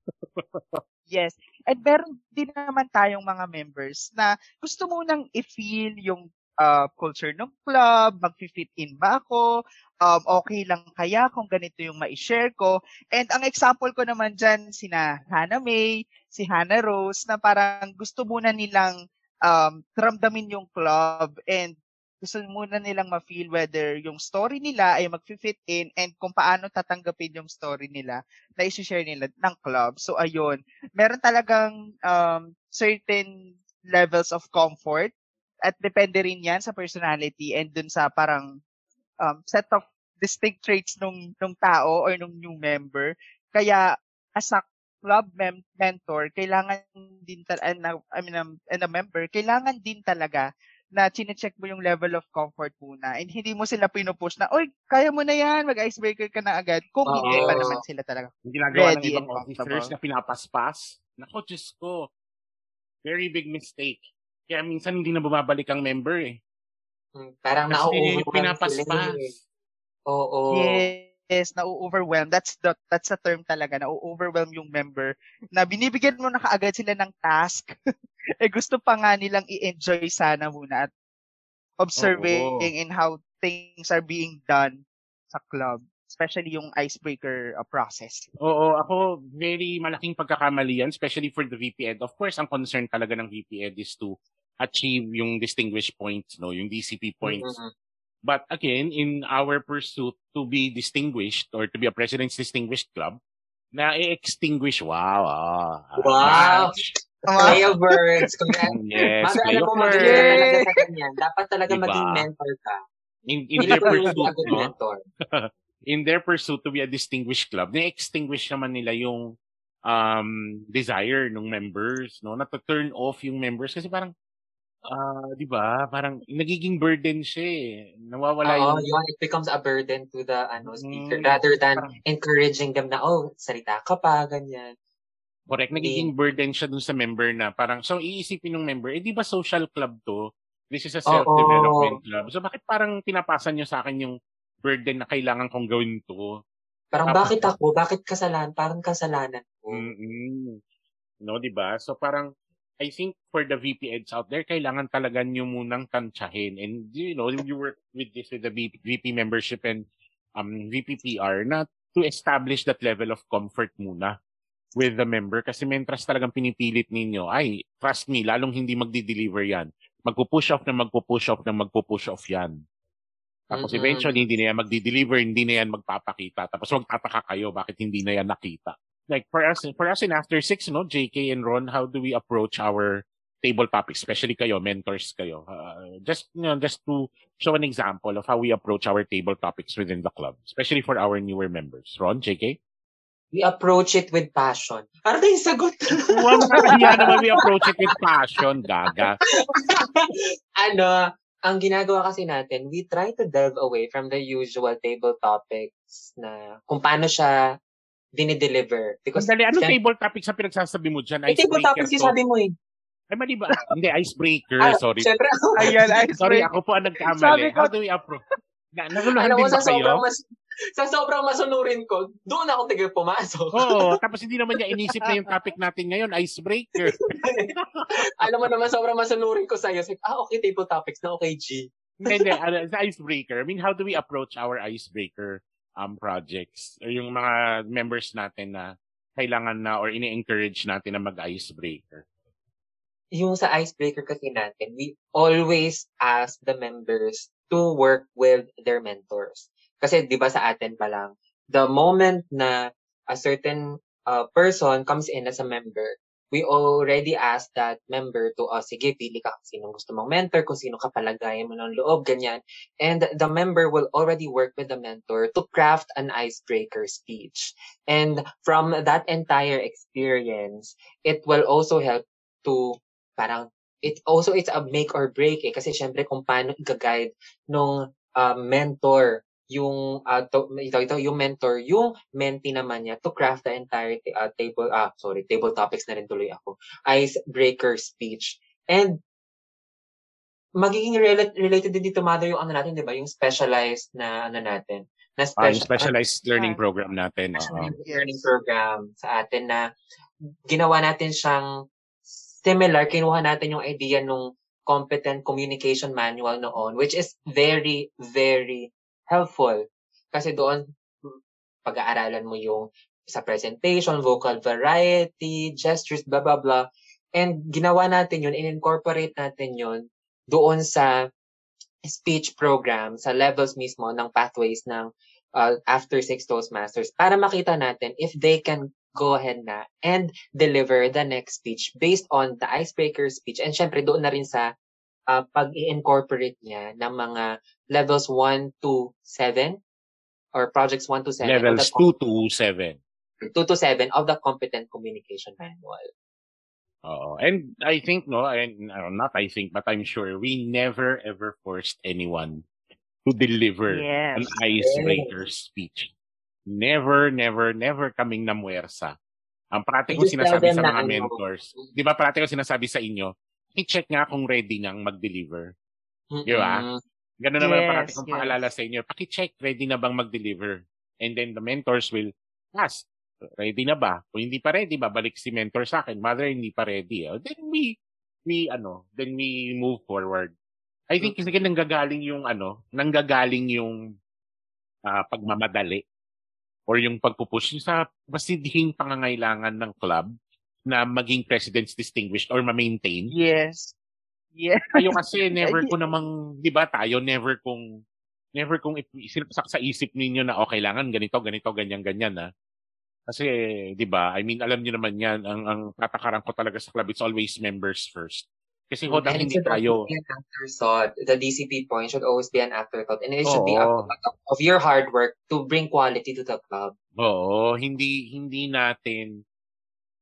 Yes. And meron din naman tayong mga members na gusto mo nang i-feel yung uh, culture ng club, mag-fit in ba ako, um, okay lang kaya kung ganito yung ma-share ko. And ang example ko naman dyan, sina Hannah May, si Hannah Rose, na parang gusto muna nilang um, ramdamin yung club and gusto muna nilang ma-feel whether yung story nila ay mag-fit in and kung paano tatanggapin yung story nila na isi-share nila ng club. So, ayun. Meron talagang um, certain levels of comfort at depende rin yan sa personality and dun sa parang um, set of distinct traits nung, nung tao or nung new member. Kaya, as a club mem- mentor, kailangan din, ta- and, a- I mean, um, and a member, kailangan din talaga na chinecheck mo yung level of comfort muna. And hindi mo sila pinupush na, oy, kaya mo na yan, mag-icebreaker ka na agad. Kung hindi Oo. pa naman sila talaga. Yung ginagawa ng ibang officers na pinapaspas. Nako, Diyos ko. Very big mistake. Kaya minsan hindi na bumabalik ang member eh. Hmm, Parang Kasi na-overwhelm sila pinapaspas. eh. Oo. Yes, na-overwhelm. That's the that's the term talaga, na-overwhelm yung member na binibigyan mo na kaagad sila ng task. eh gusto pa nga nilang i-enjoy sana muna at observing Oo. in how things are being done sa club, especially yung icebreaker uh, process. Oo, ako very malaking pagkakamali yan, especially for the VP Ed. Of course, ang concern talaga ng VP Ed is to achieve yung distinguished points, no, yung DCP points. Mm-mm. But again, in our pursuit to be distinguished or to be a president's distinguished club, na i-extinguish, wow, ah, Wow! Play of words. Congrats. Yes, play alam mo, words. talaga sa ganyan. Dapat talaga Diba? maging mentor ka. In, in their pursuit, no? mentor. in their pursuit to be a distinguished club, na-extinguish naman nila yung um, desire ng members, no? Na to turn off yung members kasi parang, ah, di ba? Parang nagiging burden siya eh. Nawawala Oo, yung... yun, it becomes a burden to the ano speaker Mm, rather than parang- encouraging them na, oh, salita ka pa, ganyan. Correct. Nagiging burden siya dun sa member na parang, so iisipin ng member, eh di ba social club to? This is a self-development club. So bakit parang pinapasan nyo sa akin yung burden na kailangan kong gawin to? Parang Tapos- bakit ako? Bakit kasalanan? Parang kasalanan ko. mm No, di ba? So parang, I think for the VP Eds out there, kailangan talaga nyo munang tansyahin. And, you know, you work with this with the VP, membership and um, VP PR na to establish that level of comfort muna with the member. Kasi mentras talagang pinipilit ninyo, ay, trust me, lalong hindi magdi-deliver yan. Magpo-push off na magpo-push off na magpo-push off yan. Tapos Mm-mm. eventually, hindi na yan magdi-deliver, hindi na yan magpapakita. Tapos magtataka kayo bakit hindi na yan nakita like for us for us in after six no JK and Ron how do we approach our table topics especially kayo mentors kayo uh, just you know just to show an example of how we approach our table topics within the club especially for our newer members Ron JK We approach it with passion. Na yung sagot? Huwag nakakahiya naman we approach it with passion gaga ano, ang ginagawa kasi natin, we try to delve away from the usual table topics na kung paano siya dinideliver. Because Sandali, anong syempre- table topics ang pinagsasabi mo dyan? May table topics yung to? sabi mo eh. Ay, mali ba? Hindi, icebreaker. Ah, sorry. Syempre, Ayan, Sorry, icebreaker. ako po ang Sabi nagkamali. ko- How do we approach? Na, naguluhan din ba sa sobrang, kayo? mas, sa sobrang masunurin ko, doon ako tigil pumasok. Oo, tapos hindi naman niya inisip na yung topic natin ngayon, icebreaker. alam mo naman, sobrang masunurin ko sa'yo. Sabi, ah, okay, table topics na, okay, G. Hindi, hindi, ano, sa icebreaker. I mean, how do we approach our icebreaker um projects? Or yung mga members natin na kailangan na or ini-encourage natin na mag-icebreaker. yung sa icebreaker kasi natin, we always ask the members to work with their mentors. Kasi 'di ba sa atin pa lang, the moment na a certain uh, person comes in as a member, we already ask that member to, oh, sige, pili ka kung sinong gusto mong mentor, kung sino kapalagayan mo ng loob, ganyan. And the member will already work with the mentor to craft an icebreaker speech. And from that entire experience, it will also help to parang it also it's a make or break eh kasi syempre kung paano i-guide nung uh, mentor yung uh, to, ito, ito yung mentor yung mentee naman niya to craft the entire uh, table ah sorry table topics na rin tuloy ako icebreaker speech and magiging rela- related din dito mother yung ano natin 'di ba yung specialized na ano natin na Ah, special specialized learning program natin. specialized Yes. learning program sa atin na ginawa natin siyang similar, kinuha natin yung idea nung competent communication manual noon, which is very, very helpful. Kasi doon, pag-aaralan mo yung sa presentation, vocal variety, gestures, blah, blah, blah. And ginawa natin yun, in-incorporate natin yun doon sa speech program, sa levels mismo ng pathways ng uh, after six Toastmasters para makita natin if they can go ahead na and deliver the next speech based on the icebreaker speech. And syempre doon na rin sa uh, pag-incorporate niya ng mga levels 1 to 7 or projects 1 to 7 Levels the 2 to 7. 2 to 7 of the competent communication manual. Oo. And I think, no, and uh, not I think, but I'm sure, we never ever forced anyone to deliver Yes. an icebreaker speech. Never, never, never kaming namuwersa. Ang parati ko sinasabi sa na mga ano. mentors, di ba parati ko sinasabi sa inyo, i-check nga kung ready nang mag-deliver. Di ba? Ganun naman Yes, parati kong yes. paalala sa inyo, paki-check, ready na bang mag-deliver? And then the mentors will ask, ready na ba? Kung hindi pa ready, babalik si mentor sa akin, mother, hindi pa ready. Oh, Then we, we, ano, then we move forward. I think kasi nanggagaling yung, ano, nanggagaling yung uh, pagmamadali or yung pagpupush sa masidhing pangangailangan ng club na maging president's distinguished or ma-maintain. Yes. Yes. Tayo kasi never ko namang, 'di ba, tayo never kung never kung sinasak sa isip ninyo na okay kailangan ganito, ganito, ganyan, ganyan na. Kasi, 'di ba? I mean, alam niyo naman 'yan, ang ang tatakaran ko talaga sa club it's always members first. Kasi mm, hodang hindi tayo. Be an afterthought. The DCP point should always be an afterthought. And it should Oo. be a of your hard work to bring quality to the club. Oo, hindi hindi natin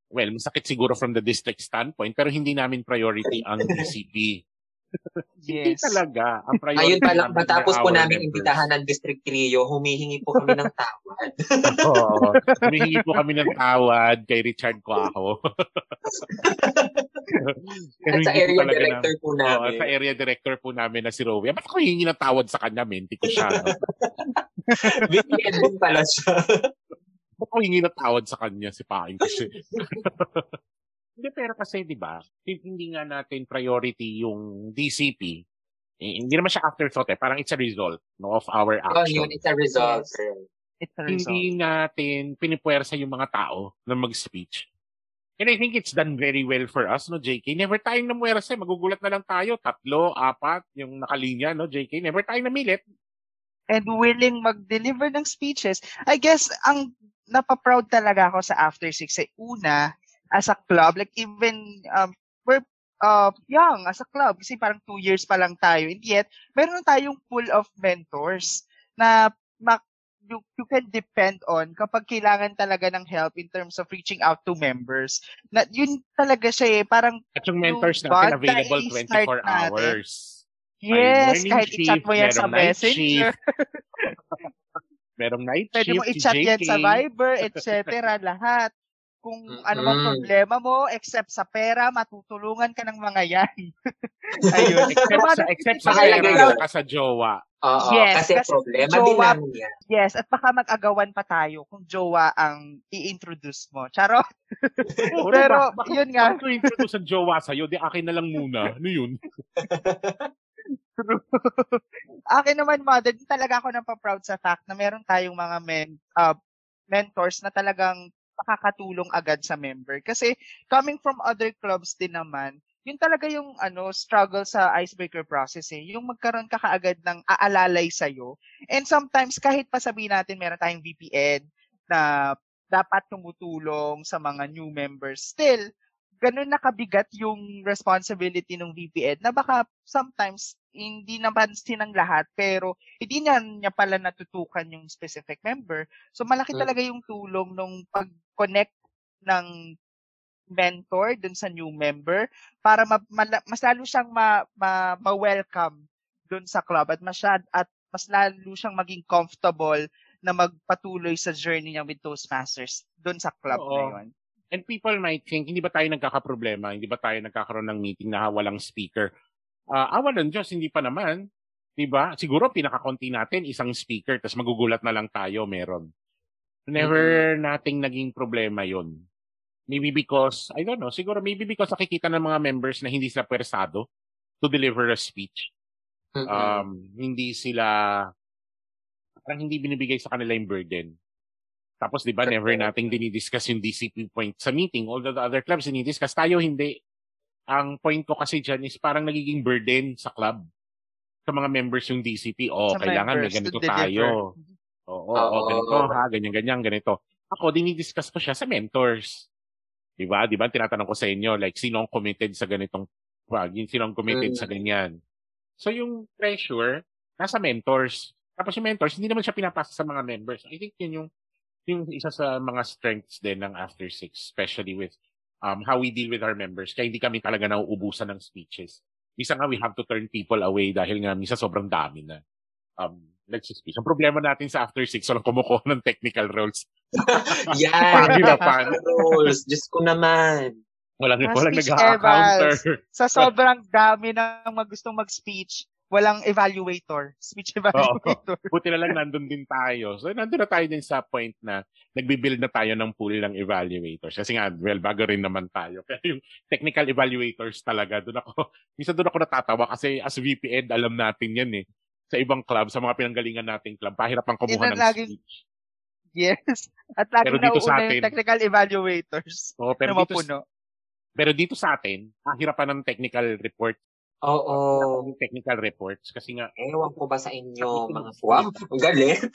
well, masakit siguro from the district standpoint, pero hindi namin priority ang DCP. Hindi Yes. talaga. Ang priority Ayun pa lang, matapos po namin members. imbitahan ng District Trio, humihingi po kami ng tawad. Oo. Humihingi po kami ng tawad kay Richard Cuajo. Pero At sa hindi po area talaga na- director po namin. sa area director po namin na si Rowie. Ba't ako hihingi ng tawad sa kanya, menti ko siya. no? VPN din pala siya. Ba't ako hihingi ng tawad sa kanya, si Paing kasi. Hindi, pero kasi, di ba, hindi nga natin priority yung DCP. Eh, hindi naman siya afterthought eh. Parang it's a result no, of our Oh, action. yun, it's a result. Yes. It's a result. hindi natin pinipuwersa yung mga tao na mag-speech. And I think it's done very well for us, no, JK? Never tayong namuwersa. eh. Magugulat na lang tayo. Tatlo, apat, yung nakalinya, no, JK? Never tayong namilit. And willing mag-deliver ng speeches. I guess, ang napaproud talaga ako sa After Six ay una, as a club, like even, um, we're uh, young as a club, kasi parang two years pa lang tayo, and yet, meron tayong pool of mentors na ma- you, you can depend on kapag kailangan talaga ng help in terms of reaching out to members. Na, yun talaga siya eh, parang At yung mentors natin available i-start 24 natin. hours. Yes, kahit i-chat shift, mo yan sa messenger, Merong night pwede shift, mo si i-chat yan sa JK. Viber, etc. lahat. Kung ano mang problema mo, except sa pera, matutulungan ka ng mga yan. Ayun. Except sa, except sa pera, yun. ka sa jowa. Oo, Yes, kasi, kasi problema din jowa- namin yan. Yes, at baka mag-agawan pa tayo kung jowa ang i-introduce mo. Charot. Oo, Pero? Baka- yun nga. Bakit ko introduce sa jowa sa'yo? Di akin na lang muna. Ano yun? Akin naman, mother, din talaga ako napaproud sa fact na meron tayong mga men, uh, mentors na talagang makakatulong agad sa member. Kasi coming from other clubs din naman, yun talaga yung ano struggle sa icebreaker process eh. Yung magkaroon ka kaagad ng aalalay sa'yo. And sometimes kahit pa sabihin natin meron tayong VPN na dapat tumutulong sa mga new members, still, ganun nakabigat yung responsibility ng VPN na baka sometimes hindi napansin ng lahat pero hindi niya, niya pala natutukan yung specific member. So malaki talaga yung tulong nung pag-connect ng mentor dun sa new member para ma, mala- mas lalo siyang ma, ma, ma-welcome dun sa club at masyad at mas lalo siyang maging comfortable na magpatuloy sa journey niya with Toastmasters dun sa club Oo. na yun. And people might think, hindi ba tayo nagkakaproblema? Hindi ba tayo nagkakaroon ng meeting na walang speaker? Ah, awa ng Diyos, hindi pa naman. Di ba? Siguro pinakakonti natin, isang speaker, tapos magugulat na lang tayo, meron. Never nating naging problema yon. Maybe because, I don't know, siguro maybe because nakikita ng mga members na hindi sila pwersado to deliver a speech. Mm-mm. Um, hindi sila, parang hindi binibigay sa kanila yung burden. Tapos, di ba, never nating dinidiscuss yung DCP point sa meeting. Although the other clubs dinidiscuss, tayo hindi. Ang point ko kasi dyan is parang nagiging burden sa club. Sa mga members yung DCP. O, Sa kailangan to ganito tayo. Oo, oo, Oo. ganito ha, ganyan, ganyan, ganito. Ako, dinidiscuss ko siya sa mentors. Di ba? Di ba? Tinatanong ko sa inyo, like, sino ang committed sa ganitong, wag, yung sino ang committed Mm. sa ganyan. So, yung pressure, nasa mentors. Tapos yung mentors, hindi naman siya pinapasa sa mga members. I think yun yung, yung isa sa mga strengths din ng After Six, especially with um, how we deal with our members. Kaya hindi kami talaga nauubusan ng speeches. Isa nga, we have to turn people away dahil nga misa sobrang dami na um, nagsispeech. Ang problema natin sa After Six, walang kumukuha ng technical roles. Yan. Pahirapan. Rules. Diyos ko naman. Walang, walang nag-counter. Sa sobrang dami ng mag gustong mag-speech, walang evaluator. Speech evaluator. Buti na lang nandun din tayo. So, nandun na tayo din sa point na nagbibuild na tayo ng pool ng evaluators. Kasi nga, well, bago rin naman tayo. Kaya yung technical evaluators talaga, doon ako, minsan doon ako natatawa kasi as VP Ed, alam natin yan eh. sa ibang club, sa mga pinanggalingan nating club, kumuha Yun ang ng laging- speech. Yes. At lagi Pero na dito sa yung technical evaluators Oo, pero dito, mapuno. pero dito sa atin, pahirapan ng technical report, Oo. ng technical reports kasi nga Ewan ko ba sa inyo, mga wow, ang galit.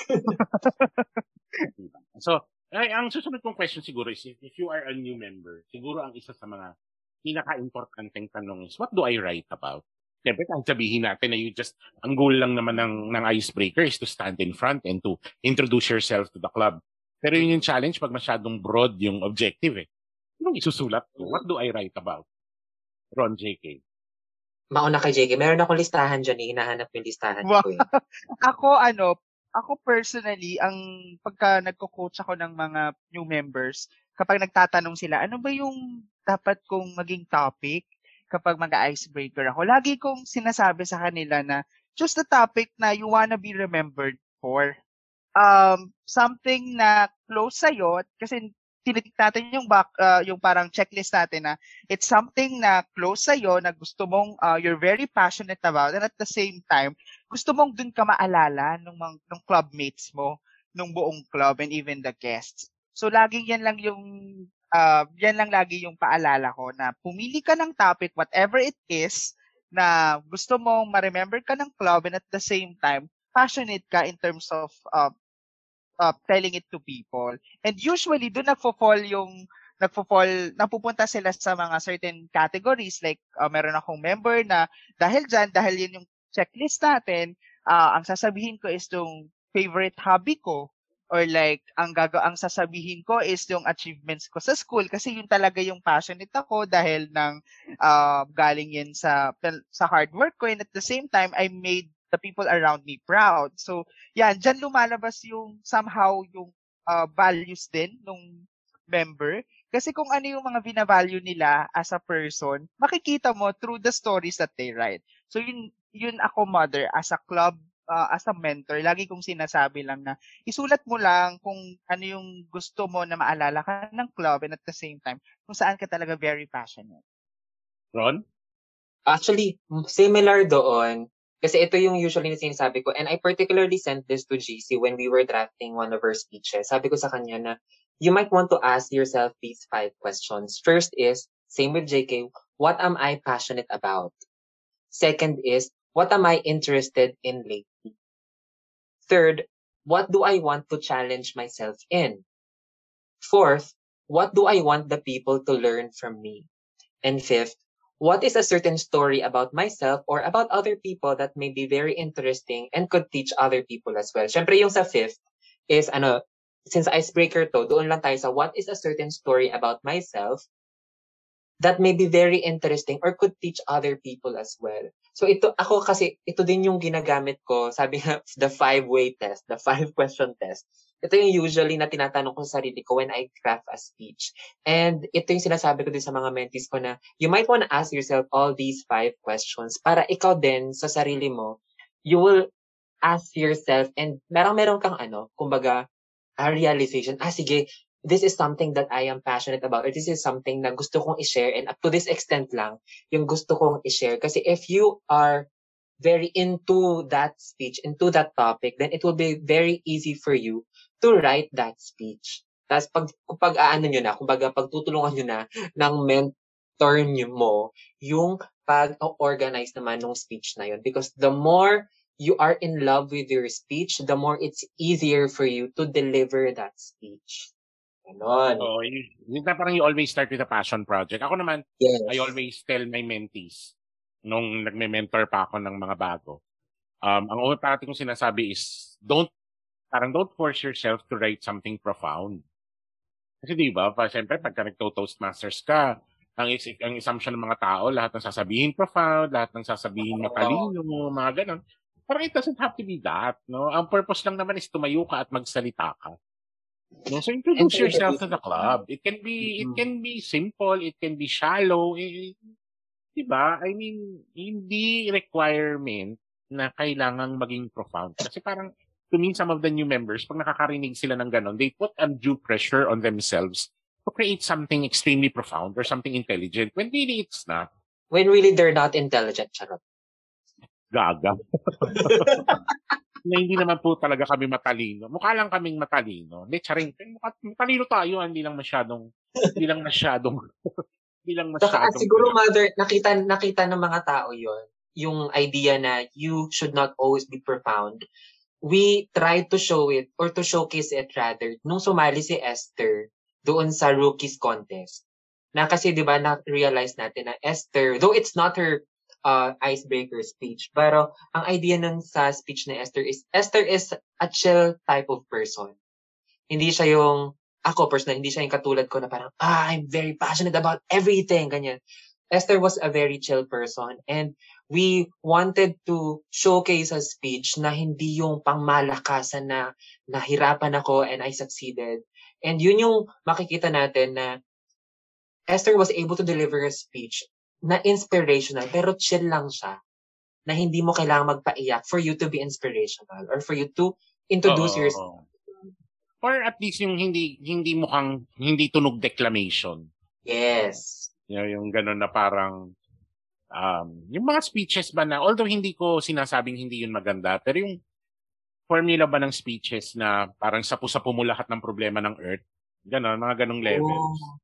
Diba? So, ay, ang susunod kong question siguro is if, if you are a new member, siguro ang isa sa mga pinaka-importanteng tanong is, what do I write about? Siyempre, kahit sabihin natin na you just, ang goal lang naman ng, ng icebreaker is to stand in front and to introduce yourself to the club. Pero yun yung challenge pag masyadong broad yung objective eh. Anong isusulat ko? What do I write about? Ron JK. Mauna kay JK. Meron akong listahan dyan eh. Hinahanap yung listahan Wow. ko eh. Ako, ano, ako personally, ang pagka nagko-coach ako ng mga new members, kapag nagtatanong sila, ano ba yung dapat kong maging topic kapag mag-icebreaker ako? Lagi kong sinasabi sa kanila na just the topic na you wanna be remembered for. Um, something na close sa'yo, kasi tinitik natin yung back, uh, yung parang checklist natin na it's something na close sa'yo, na gusto mong, uh, you're very passionate about, and at the same time, gusto mong dun ka maalala nung, nung clubmates mo, nung buong club, and even the guests. So, laging yan lang yung, uh, yan lang lagi yung paalala ko na pumili ka ng topic, whatever it is, na gusto mong ma-remember ka ng club and at the same time, passionate ka in terms of uh, uh, telling it to people. And usually, doon nagfo-fall yung nagfo-fall, napupunta sila sa mga certain categories. Like, uh, meron akong member na dahil dyan, dahil yun yung checklist natin, uh, ang sasabihin ko is yung favorite hobby ko or like ang gaga ang sasabihin ko is yung achievements ko sa school kasi yun talaga yung passionate ako dahil ng uh, galing yan sa sa hard work ko and at the same time I made the people around me proud. So, yan, dyan lumalabas yung somehow yung uh, values din nung member. Kasi kung ano yung mga binavalue nila as a person, makikita mo through the stories that they write. So, yun, yun ako mother as a club, uh, as a mentor, lagi kong sinasabi lang na isulat mo lang kung ano yung gusto mo na maalala ka ng club and at the same time, kung saan ka talaga very passionate. Ron? Actually, similar doon, kasi ito yung usually na sinasabi ko, and I particularly sent this to GC when we were drafting one of her speeches. Sabi ko sa kanya na, you might want to ask yourself these five questions. First is, same with JK, what am I passionate about? Second is, what am I interested in lately? Third, what do I want to challenge myself in? Fourth, what do I want the people to learn from me? And fifth, what is a certain story about myself or about other people that may be very interesting and could teach other people as well. Siyempre, yung sa fifth is, ano, since icebreaker to, doon lang tayo sa what is a certain story about myself that may be very interesting or could teach other people as well. So ito, ako kasi, ito din yung ginagamit ko, sabi nga, the five-way test, the five-question test. Ito yung usually na tinatanong ko sa sarili ko when I craft a speech. And ito yung sinasabi ko din sa mga mentees ko na you might want to ask yourself all these five questions para ikaw din sa sarili mo, you will ask yourself and merong meron kang ano, kumbaga, a realization, ah sige, this is something that I am passionate about or this is something na gusto kong i-share and up to this extent lang yung gusto kong i-share. Kasi if you are very into that speech, into that topic, then it will be very easy for you to write that speech. Tapos pag, pag aano nyo na, kumbaga pagtutulungan nyo na ng mentor nyo mo, yung pag-organize naman ng speech na yun. Because the more you are in love with your speech, the more it's easier for you to deliver that speech. Ganon. Oo, yun, yun na parang you always start with a passion project. Ako naman, Yes. I always tell my mentees nung nagme-mentor pa ako ng mga bago. Um, ang una parati kong sinasabi is don't parang don't force yourself to write something profound. Kasi di ba, pa, siyempre, pagka nagto-toastmasters ka, ang, is- ang assumption ng mga tao, lahat ng sasabihin profound, lahat ng sasabihin matalino, mga ganon. Parang it doesn't have to be that, no? Ang purpose lang naman is tumayo ka at magsalita ka. No, so introduce yourself to the club. It can be it can be simple, it can be shallow. Eh, 'di ba? I mean, hindi requirement na kailangang maging profound. Kasi parang to me some of the new members pag nakakarinig sila ng ganon, they put undue pressure on themselves to create something extremely profound or something intelligent when really it's not. When really they're not intelligent, charot. gaga. na hindi naman po talaga kami matalino. Mukha lang kaming matalino. Hindi, charing. Matalino tayo, hindi lang masyadong, hindi lang masyadong, hindi lang masyadong. Saka siguro, mother, nakita, nakita ng mga tao yon yung idea na you should not always be profound. We tried to show it, or to showcase it rather, nung sumali si Esther doon sa rookies contest. Na kasi 'di ba na-realize natin na Esther, though it's not her uh, icebreaker speech. Pero ang idea nun sa speech ni Esther is, Esther is a chill type of person. Hindi siya yung, ako personally, hindi siya yung katulad ko na parang, ah, I'm very passionate about everything, ganyan. Esther was a very chill person and we wanted to showcase a speech na hindi yung pangmalakasan na nahirapan ako and I succeeded. And yun yung makikita natin na Esther was able to deliver a speech na inspirational pero chill lang siya na hindi mo kailangan magpaiyak for you to be inspirational or for you to introduce Oo, yourself. Or at least yung hindi hindi mukhang hindi tunog declamation. Yes. You know, yung ganun na parang um, yung mga speeches ba na although hindi ko sinasabing hindi yun maganda pero yung formula ba ng speeches na parang sapu-sapu mo lahat ng problema ng earth? Ganon mga ganong levels. Oh.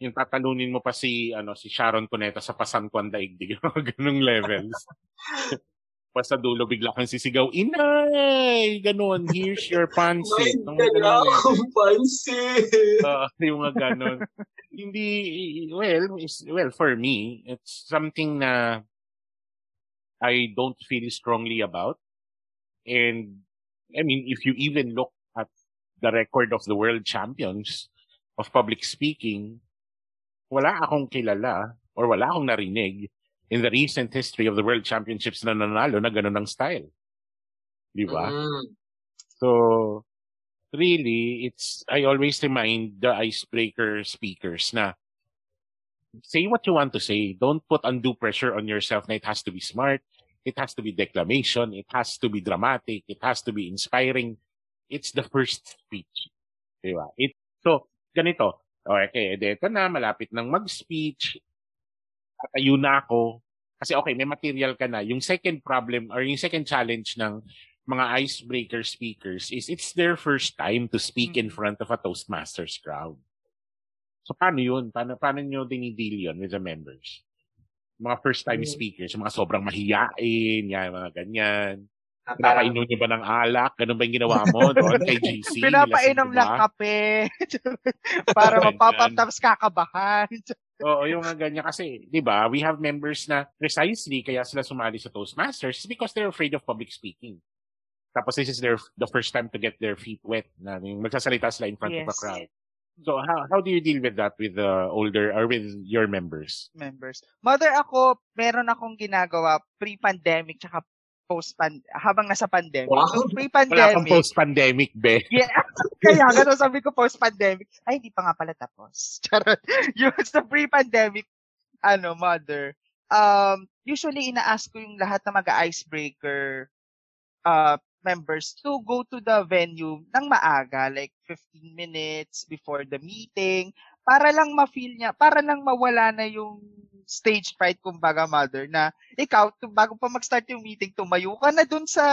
yung tatalunin mo pa si ano si Sharon Cuneta sa pasan ko ang daigdig mga ganong levels pa sa dulo bigla kang sisigaw inay ganon here's your Mga ganong levels. God, pansin! uh, yung mga ganon. Hindi, well, is, well, for me, it's something na I don't feel strongly about. And, I mean, if you even look at the record of the world champions of public speaking, wala akong kilala or wala akong narinig in the recent history of the world championships na nanalo na ganun ang style. Di ba? Mm. So, really, it's, I always remind the icebreaker speakers na say what you want to say. Don't put undue pressure on yourself na it has to be smart. It has to be declamation. It has to be dramatic. It has to be inspiring. It's the first speech. Diba? It, so, ganito. Okay, ito na, malapit nang mag-speech. Tatayo na ako. Kasi okay, may material ka na. Yung second problem or yung second challenge ng mga icebreaker speakers is it's their first time to speak in front of a Toastmasters crowd. So paano yun? Paano, paano nyo dinidil yun with the members? Mga first time Mm. speakers, mga sobrang mahiyain, yan, mga ganyan. Ah, Pinapainom nyo ba ng alak? Ganun ba yung ginawa mo doon kay GC? Pinapainom lang kape. para tapos kakabahan. Oo, yung mga ganyan. Kasi, di ba, we have members na precisely kaya sila sumali sa Toastmasters because they're afraid of public speaking. Tapos this is their the first time to get their feet wet na yung magsasalita sila in front of a Yes. crowd. So how how do you deal with that with the older or with your members? members. Mother, ako, meron akong ginagawa pre-pandemic tsaka post-pan habang nasa pandemic. Wow. So, Wala kang pre-pandemic. post-pandemic, be. Yeah. Kaya gano'n sabi ko post-pandemic. Ay, hindi pa nga pala tapos. Charot. Yung sa pre-pandemic, ano, mother, um, usually ina-ask ko yung lahat ng mag-icebreaker uh, members to go to the venue ng maaga, like 15 minutes before the meeting, para lang ma-feel niya, para lang mawala na yung stage fright, kumbaga, mother, na ikaw, bago pa mag-start yung meeting, tumayo ka na dun sa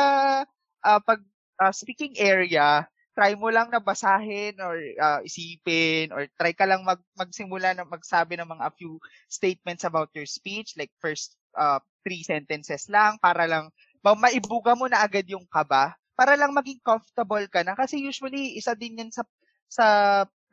ah, pag ah, speaking area, try mo lang na basahin or ah, isipin or try ka lang mag magsimula na magsabi ng mga a few statements about your speech like first uh, three sentences lang para lang ma- maibuga mo na agad yung kaba para lang maging comfortable ka na. Kasi usually isa din yan sa sa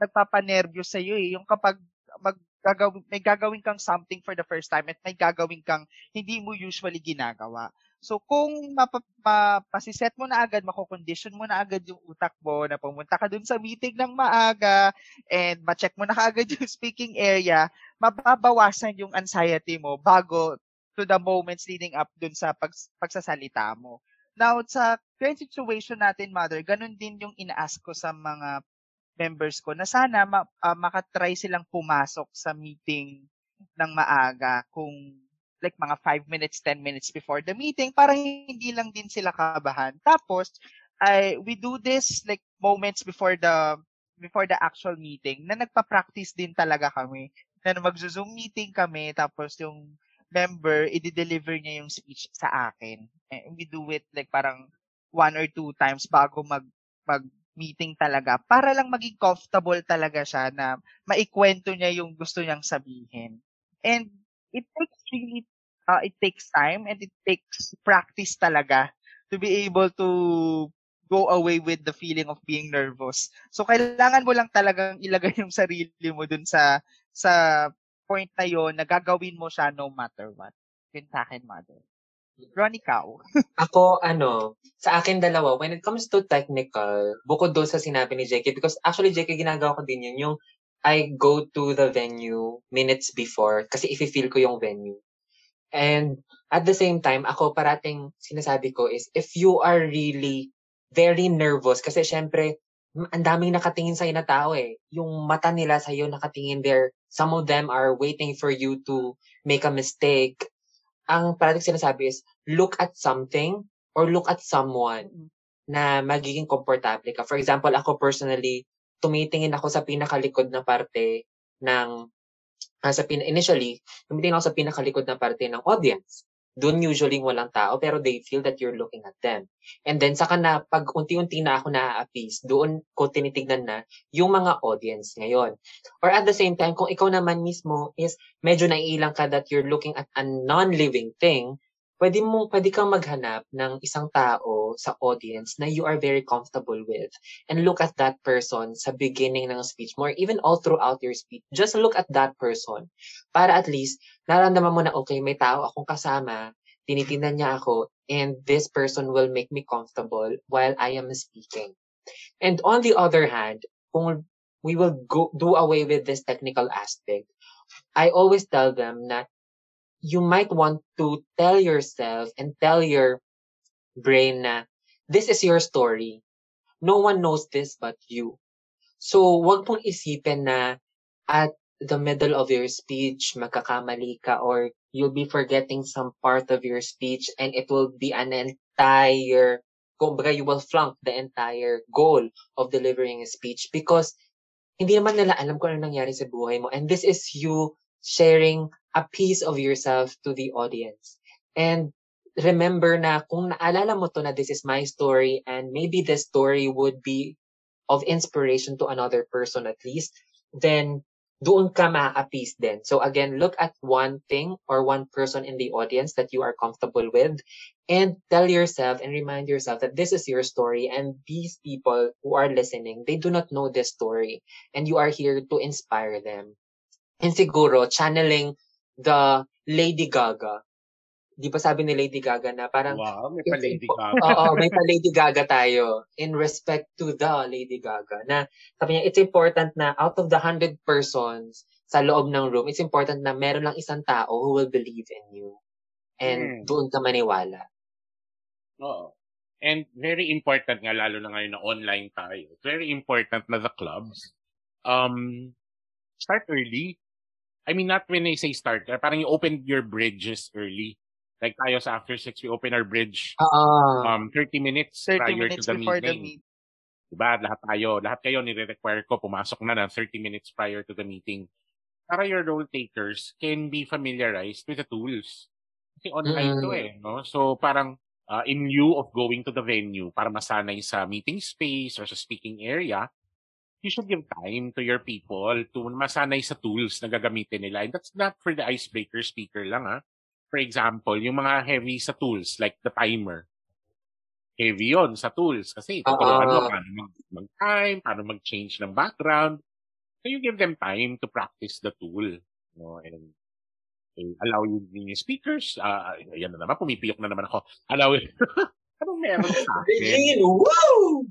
nagpapanervyos sa iyo eh yung kapag mag gagawin, may gagawin kang something for the first time at may gagawin kang hindi mo usually ginagawa. So kung mapa, mapasiset mo na agad, makocondition mo na agad yung utak mo na pumunta ka dun sa meeting ng maaga and ma-check mo na kaagad yung speaking area, mababawasan yung anxiety mo bago to the moments leading up dun sa pag, pagsasalita mo. Now, sa current situation natin, Mother, ganun din yung ina-ask ko sa mga members ko na sana ma- ah, makatry silang pumasok sa meeting ng maaga kung like mga 5 minutes, 10 minutes before the meeting para hindi lang din sila kabahan. Tapos, I, we do this like moments before the before the actual meeting na nagpa-practice din talaga kami. Na mag-zoom meeting kami tapos yung member, i-deliver niya yung speech sa akin. And we do it like parang one or two times bago mag mag meeting talaga para lang maging comfortable talaga siya na maikwento niya yung gusto niyang sabihin. And it takes really uh, it takes time and it takes practice talaga to be able to go away with the feeling of being nervous. So kailangan mo lang talagang ilagay yung sarili mo dun sa sa point na yon na gagawin mo siya no matter what. Yun sa akin, mother. Ron, ikaw. Ako, ano, sa akin dalawa, when it comes to technical, bukod doon sa sinabi ni JK, because actually JK ginagawa ko din yun, yung I go to the venue minutes before kasi if-feel ko yung venue. And at the same time, ako parating sinasabi ko is if you are really very nervous kasi syempre ang daming nakatingin sa'yo na tao eh. Yung mata nila sa'yo nakatingin there. Some of them are waiting for you to make a mistake ang parating sinasabi is, look at something or look at someone na magiging komportable ka. For example, ako personally, tumitingin ako sa pinakalikod na parte ng, uh, sa pin, initially, tumitingin ako sa pinakalikod na parte ng audience doon usually walang tao, pero they feel that you're looking at them. And then, saka na, pag unti-unti na ako na-appease, doon ko tinitignan na yung mga audience ngayon. Or at the same time, kung ikaw naman mismo is medyo naiilang ka that you're looking at a non-living thing, pwede mo pwede kang maghanap ng isang tao sa audience na you are very comfortable with and look at that person sa beginning ng speech mo or even all throughout your speech. Just look at that person para at least nararamdaman mo na okay may tao akong kasama tinitingnan niya ako and this person will make me comfortable while I am speaking. And on the other hand kung we will go do away with this technical aspect I always tell them that you might want to tell yourself and tell your brain na this is your story. No one knows this but you. So, wag pong isipin na at the middle of your speech, magkakamali ka or you'll be forgetting some part of your speech and it will be an entire, kumbaga you will flunk the entire goal of delivering a speech because hindi naman nila alam kung ano nangyari sa buhay mo. And this is you sharing a piece of yourself to the audience. And remember na kung naalala mo to na this is my story and maybe the story would be of inspiration to another person at least, then doon ka ma-appease din. So again, look at one thing or one person in the audience that you are comfortable with and tell yourself and remind yourself that this is your story and these people who are listening, they do not know this story and you are here to inspire them. And siguro, channeling the Lady Gaga. Di ba sabi ni Lady Gaga na parang... Wow, may pa Lady Gaga. Oo, may pa Lady Gaga tayo in respect to the Lady Gaga. Na sabi niya, it's important na out of the 100 persons sa loob ng room, it's important na meron lang isang tao who will believe in you. And hmm. doon ka maniwala. Oo. And very important nga, lalo na ngayon na online tayo, very important na the clubs um, start early I mean, not when they say start. Parang you open your bridges early. Like tayo sa After Six, we open our bridge uh, um 30 minutes 30 prior minutes to the before meeting. the meet. Diba? Lahat tayo, lahat kayo nire-require ko pumasok na ng 30 minutes prior to the meeting. Para your role takers can be familiarized with the tools. Kasi online mm-hmm. to eh, no? So parang uh, in lieu of going to the venue para masanay sa meeting space or sa speaking area, you should give time to your people to masanay sa tools na gagamitin nila. And that's not for the icebreaker speaker lang, ha? For example, yung mga heavy sa tools, like the timer. Heavy yon sa tools kasi tuturuan mo paano mag-time, paano mag-change ng background. So you give them time to practice the tool. No? And eh, allow yung, yung speakers, uh, yan na naman, pumipiyok na naman ako. Allow, anong meron sa akin? Woo!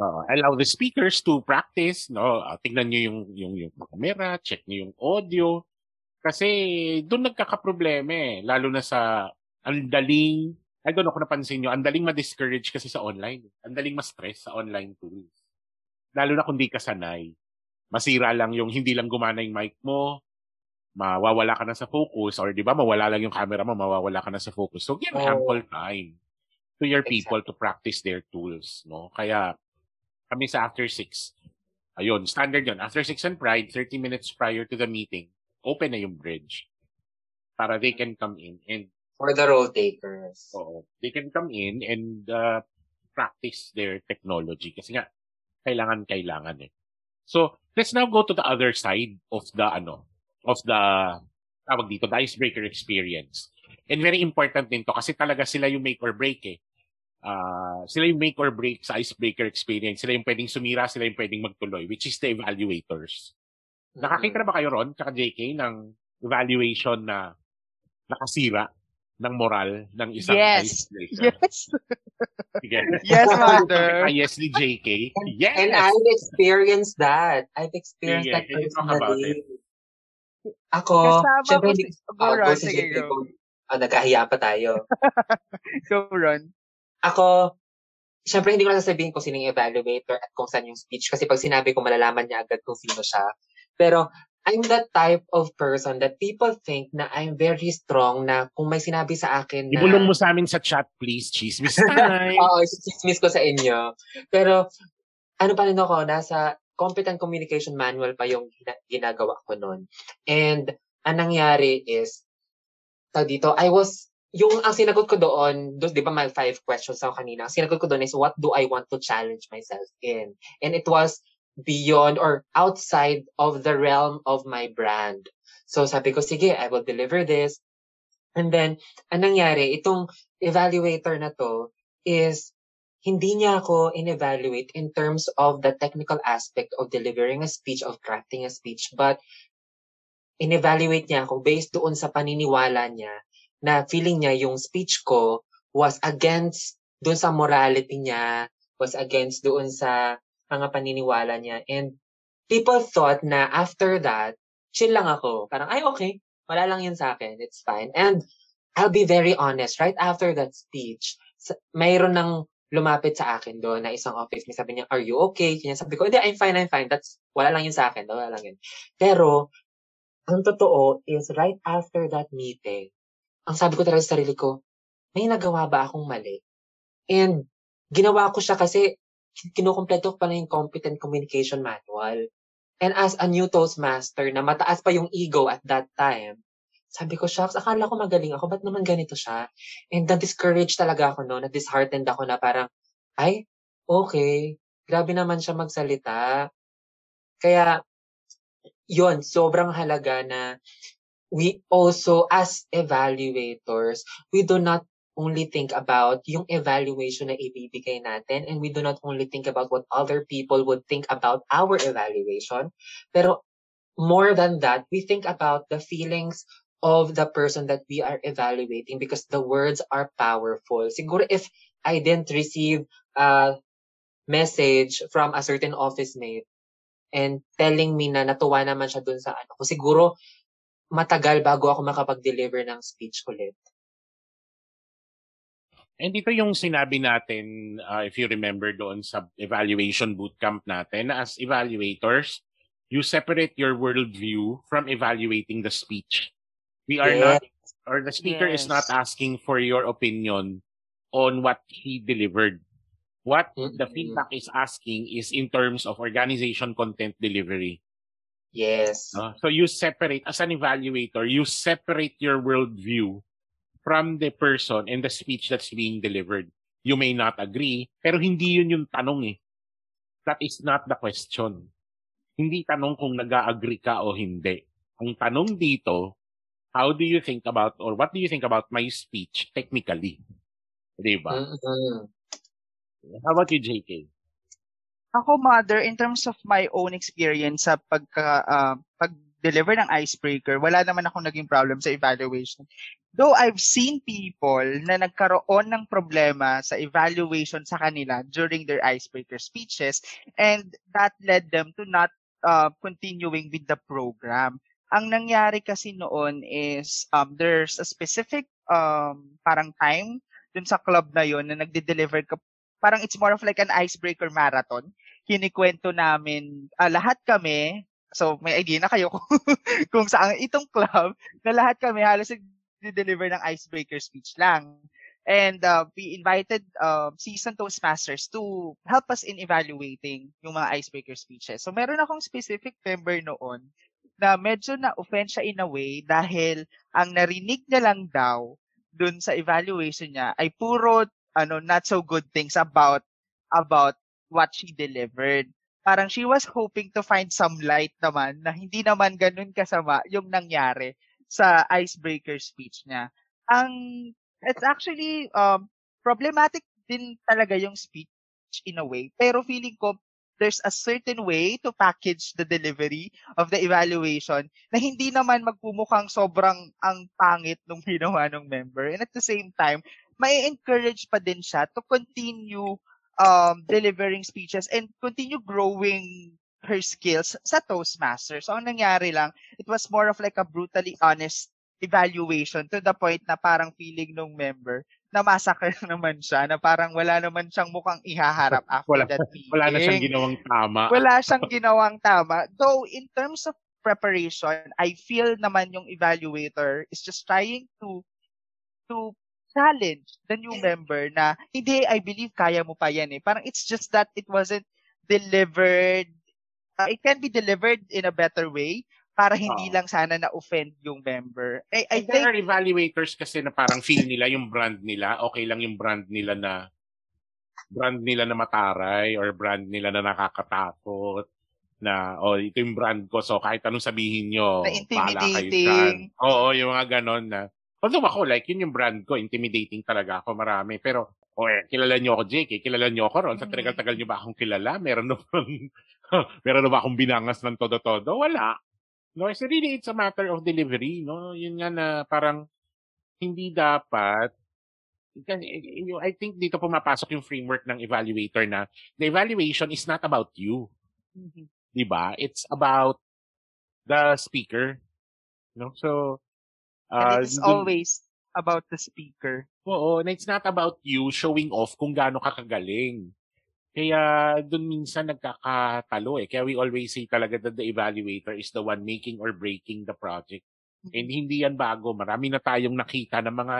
Uh, allow the speakers to practice, no? Uh, tingnan niyo yung yung yung camera, check niyo yung audio kasi doon nagkakaproblema eh, lalo na sa ang daling I don't know kung napansin niyo, ang daling ma-discourage kasi sa online. Ang daling ma-stress sa online tools. Lalo na kung di ka sanay. Masira lang yung hindi lang gumana yung mic mo, mawawala ka na sa focus, or di ba, mawala lang yung camera mo, mawawala ka na sa focus. So, give oh. ample time to your people exactly. to practice their tools. No? Kaya, kami sa after 6. Ayun, standard yon After 6 and Pride, 30 minutes prior to the meeting, open na yung bridge. para they can come in and For the role takers. oo, they can come in and uh, practice their technology kasi nga kailangan kailangan eh. So, let's now go to the other side of the ano, of the tawag dito, the icebreaker experience. And very important din to kasi talaga sila yung make or break eh. Uh, sila yung make or break sa icebreaker experience. Sila yung pwedeng sumira, sila yung pwedeng magtuloy, which is the evaluators. Nakakita na ba kayo ron, tsaka JK, ng evaluation na nakasira ng moral ng isang Yes. icebreaker? Yes. Sige. Yes, mother. Ah, yes ni JK. Yes! And I've experienced that. I've experienced Yeah, that can you talk about personally. Ako, Kasama syempre ko si- ko Go, Ron. sige, go. oh, nagkahiya pa tayo. Go, Ron. Ako, syempre hindi ko na sasabihin kung sino yung evaluator at kung saan yung speech kasi pag sinabi ko malalaman niya agad kung sino siya. Pero I'm that type of person that people think na I'm very strong na kung may sinabi sa akin na... Ibulong mo sa amin sa chat, please. Chismis time. Oo, chismis ko sa inyo. Pero, ano pa rin ako, nasa competent communication manual pa yung gina- ginagawa ko noon. And, ang nangyari is, tawag dito, I was, yung ang sinagot ko doon, doon, di ba may five questions ako kanina, ang sinagot ko doon is, what do I want to challenge myself in? And it was beyond or outside of the realm of my brand. So sabi ko, sige, I will deliver this. And then, ang nangyari, itong evaluator na to is hindi niya ako in-evaluate in terms of the technical aspect of delivering a speech, of crafting a speech, but in-evaluate niya ako based doon sa paniniwala niya na feeling niya yung speech ko was against doon sa morality niya, was against doon sa mga paniniwala niya. And people thought na after that, chill lang ako. Parang, ay okay, wala lang yun sa akin. It's fine. And I'll be very honest, right after that speech, mayroon ng lumapit sa akin doon na isang office. May sabi niya, are you okay? Kanya sabi ko, hindi, I'm fine, I'm fine. That's, wala lang yun sa akin. Wala lang yun. Pero, ang totoo is right after that meeting, ang sabi ko talaga sa sarili ko, may nagawa ba akong mali? And ginawa ko siya kasi kinukumpleto ko pa na yung competent communication manual. And as a new Toastmaster na mataas pa yung ego at that time, sabi ko, shucks, akala ko magaling ako, ba't naman ganito siya? And na-discouraged talaga ako no, na-disheartened ako na parang, ay, okay, grabe naman siya magsalita. Kaya, yon sobrang halaga na we also, as evaluators, we do not only think about yung evaluation na ibibigay natin and we do not only think about what other people would think about our evaluation, pero more than that, we think about the feelings of the person that we are evaluating because the words are powerful. Siguro if I didn't receive a message from a certain office mate and telling me na natuwa naman siya dun sa ano ko, siguro matagal bago ako makapag-deliver ng speech ulit. And dito yung sinabi natin, uh, if you remember doon sa evaluation bootcamp natin, na as evaluators, you separate your worldview from evaluating the speech. We are Yes. not, or the speaker is not Yes. asking for your opinion on what he delivered. What the Mm-mm. feedback is asking is in terms of organization content delivery. Yes. No? So you separate, as an evaluator, you separate your worldview from the person and the speech that's being delivered. You may not agree, pero hindi yun yung tanong eh. That is not the question. Hindi tanong kung nag-agree ka o hindi. Ang tanong dito, how do you think about or what do you think about my speech technically? Diba? Mm-mm. How about you, JK? Ako, mother, in terms of my own experience sa pagka, ah, pag-deliver ng icebreaker, wala naman ako naging problem sa evaluation. Though I've seen people na nagkaroon ng problema sa evaluation sa kanila during their icebreaker speeches and that led them to not uh, continuing with the program. Ang nangyari kasi noon is um, there's a specific um, parang time dun sa club na yon na nagde-deliver ka parang it's more of like an icebreaker marathon. Kinikwento namin, ah, lahat kami, so may idea na kayo kung, kung saan itong club, na lahat kami halos nag-deliver ng icebreaker speech lang. And uh, we invited uh, seasoned Toastmasters to help us in evaluating yung mga icebreaker speeches. So meron akong specific member noon na medyo na-offend siya in a way dahil ang narinig niya lang daw dun sa evaluation niya ay puro ano not so good things about about what she delivered. Parang she was hoping to find some light naman na hindi naman ganun kasama yung nangyari sa icebreaker speech niya. Ang it's actually um problematic din talaga yung speech in a way, pero feeling ko there's a certain way to package the delivery of the evaluation na hindi naman magpumukhang sobrang ang pangit nung ginawa ng member. And at the same time, may encourage pa din siya to continue um, delivering speeches and continue growing her skills sa Toastmasters. So, ang nangyari lang, it was more of like a brutally honest evaluation to the point na parang feeling nung member na massacre naman siya, na parang wala naman siyang mukhang ihaharap after wala, that meeting. Wala na siyang ginawang tama. Wala siyang ginawang tama. Though, in terms of preparation, I feel naman yung evaluator is just trying to to challenge the new member na hindi, I believe kaya mo pa yan eh. Parang it's just that it wasn't delivered, uh, it can be delivered in a better way para hindi Oo. lang sana na-offend yung member. I, I And there think, are evaluators kasi na parang feel nila yung brand nila, okay lang yung brand nila na brand nila na mataray or brand nila na nakakatakot na oh ito yung brand ko so kahit anong sabihin nyo Na intimidating. oo yung mga ganon na although ako like yun yung brand ko intimidating talaga ako marami pero oh eh, kilala nyo ako JK kilala nyo ako ron sa Mm. tagal-tagal nyo ba akong kilala meron na bang meron na ba akong binangas ng todo-todo wala No, it's really it's a matter of delivery, no? Yun nga na parang hindi dapat kasi, you- I think dito pumapasok yung framework ng evaluator na the evaluation is not about you, Mhm. 'di ba? It's about the speaker. No? So uh, and it is dun- always about the speaker. Oo, and it's not about you showing off kung gaano ka kagaling. Kaya doon minsan nagkakatalo eh. Kaya we always say talaga that the evaluator is the one making or breaking the project. And hindi yan bago. Marami na tayong nakita ng mga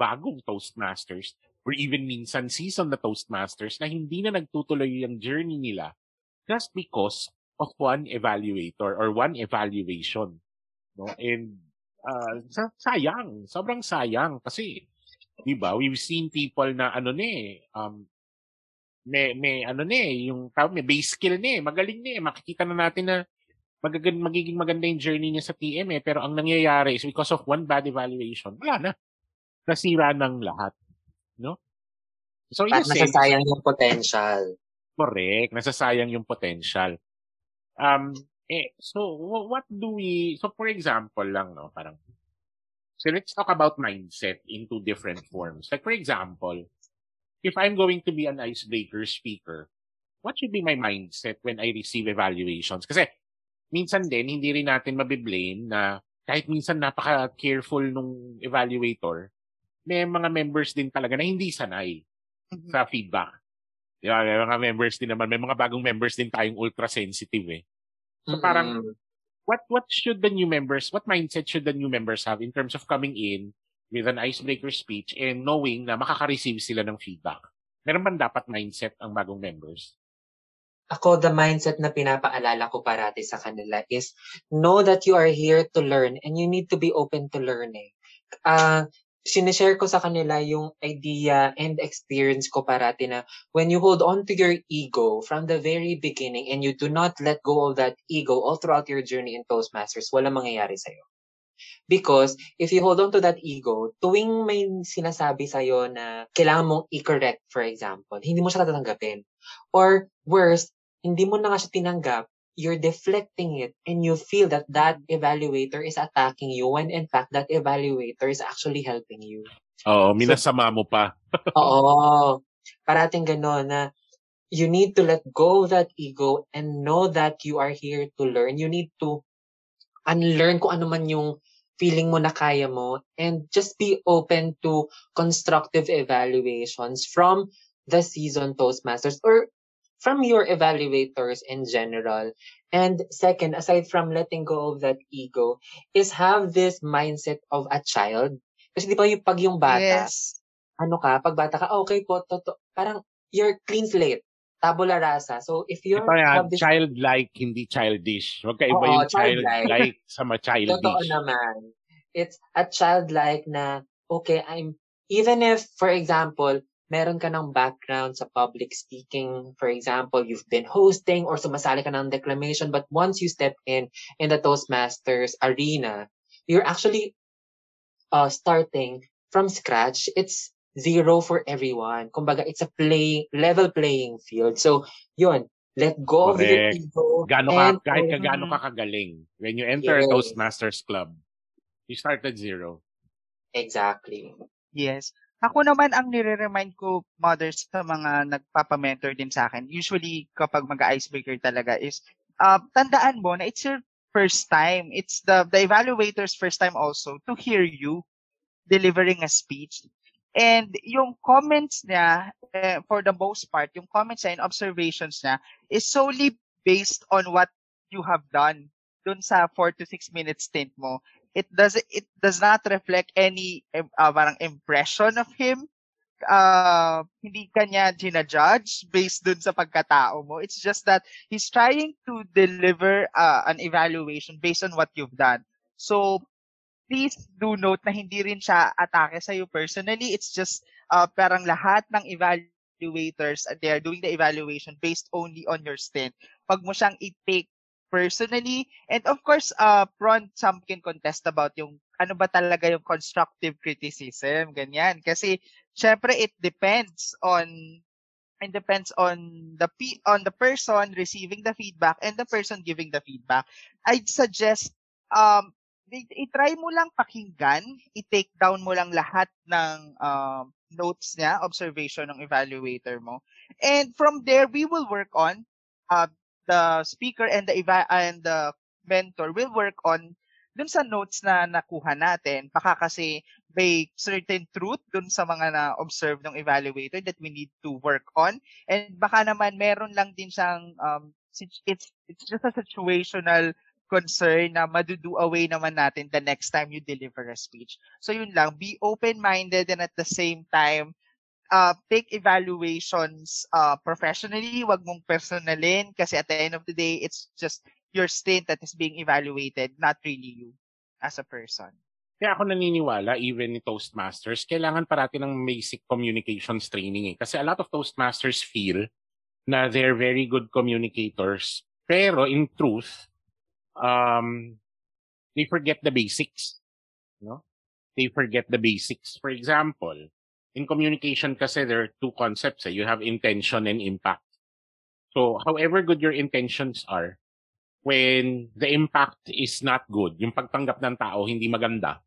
bagong Toastmasters or even minsan season na Toastmasters na hindi na nagtutuloy yung journey nila just because of one evaluator or one evaluation. No? And uh, sa- sayang, sobrang sayang kasi 'di ba? We've seen people na ano na eh, um may may ano na eh, yung tawag may base skill na eh, magaling eh. Makikita na natin na magagan, magiging maganda yung journey niya sa TM eh. Pero ang nangyayari is because of one bad evaluation, wala na. Nasira ng lahat. No? So, At yes, eh, nasasayang yung potential. correct. Nasasayang yung potential. Um, eh, so, wh- what do we, so for example lang, no, parang, so let's talk about mindset in two different forms. Like, for example, if I'm going to be an icebreaker speaker, what should be my mindset when I receive evaluations? Kasi, minsan din, hindi rin natin mabiblame na kahit minsan napaka-careful nung evaluator, may mga members din talaga na hindi sanay Mhm. sa feedback. Di ba? May mga members din naman, may mga bagong members din tayong ultra-sensitive eh. So parang, Mm-mm. what what should the new members, what mindset should the new members have in terms of coming in with an icebreaker speech and knowing na makaka-receive sila ng feedback? Meron bang dapat mindset ang bagong members? Ako, the mindset na pinapaalala ko parati sa kanila is know that you are here to learn and you need to be open to learning. Ah, sinishare ko sa kanila yung idea and experience ko parati na when you hold on to your ego from the very beginning and you do not let go of that ego all throughout your journey in Toastmasters, wala mangyayari sa'yo. Because if you hold on to that ego, tuwing may sinasabi sa'yo na kailangan mong i-correct, for example, hindi mo siya tatanggapin. Or worse, hindi mo na nga siya tinanggap, you're deflecting it and you feel that that evaluator is attacking you when in fact that evaluator is actually helping you. Oo, minasama mo pa. Oo. Parating gano'n na you need to let go of that ego and know that you are here to learn. You need to unlearn kung ano man yung feeling mo na kaya mo and just be open to constructive evaluations from the seasoned Toastmasters or from your evaluators in general. And second, aside from letting go of that ego, is have this mindset of a child. Kasi di ba yung pag yung bata, Yes. ano ka, pag bata ka, "Ah, okay po, toto, parang you're clean slate. tabula rasa. So if you Ito yan, this childlike, hindi childish. Huwag ka iba Oo, yung childlike childlike. sa ma Totoo childish. naman. It's a childlike na, okay, I'm, even if, for example, meron ka ng background sa public speaking, for example, you've been hosting or sumasali ka ng declamation, but once you step in, in the Toastmasters arena, you're actually uh, starting from scratch. It's zero for everyone. Kumbaga, it's a play, level playing field. So, yun, let go of your Correct. ego. Gaano ka, and kahit ka gaano ka kagaling. When you enter Yes. Toastmasters Club, you start at zero. Exactly. Yes. Ako naman ang nire-remind ko mothers sa mga nagpapa-mentor din sa akin. Usually kapag mag-icebreaker talaga is uh, tandaan mo na it's your first time. It's the the evaluator's first time also to hear you delivering a speech. And yung comments niya, eh, for the most part, yung comments niya and observations niya is solely based on what you have done dun sa 4 to 6 minute stint mo it does it does not reflect any uh, parang impression of him. Uh, hindi kanya ginajudge based dun sa pagkatao mo. It's just that he's trying to deliver uh, an evaluation based on what you've done. So, please do note na hindi rin siya atake sa you personally. It's just uh, parang lahat ng evaluators, uh, they are doing the evaluation based only on your stint. Pag mo siyang i-take personally. And of course, uh, Ron, some can contest about yung ano ba talaga yung constructive criticism, ganyan. Kasi, syempre, it depends on it depends on the pe- on the person receiving the feedback and the person giving the feedback. I'd suggest um i-try mo lang pakinggan, i-take down mo lang lahat ng um, notes niya, observation ng evaluator mo. And from there, we will work on uh, the speaker and the eva- and the mentor will work on dun sa notes na nakuha natin. Baka kasi may certain truth dun sa mga na-observe ng evaluator that we need to work on. And baka naman meron lang din siyang, um, it's, it's just a situational concern na madudo away naman natin the next time you deliver a speech. So yun lang, be open-minded and at the same time, uh, take evaluations uh, professionally, wag mong personalin kasi at the end of the day, it's just your stint that is being evaluated, not really you as a person. Kaya ako naniniwala, even in Toastmasters, kailangan parati ng basic communications training eh. Kasi a lot of Toastmasters feel na they're very good communicators. Pero in truth, um, they forget the basics. No? They forget the basics. For example, in communication kasi there are two concepts. Eh. You have intention and impact. So, however good your intentions are, when the impact is not good, yung pagtanggap ng tao hindi maganda,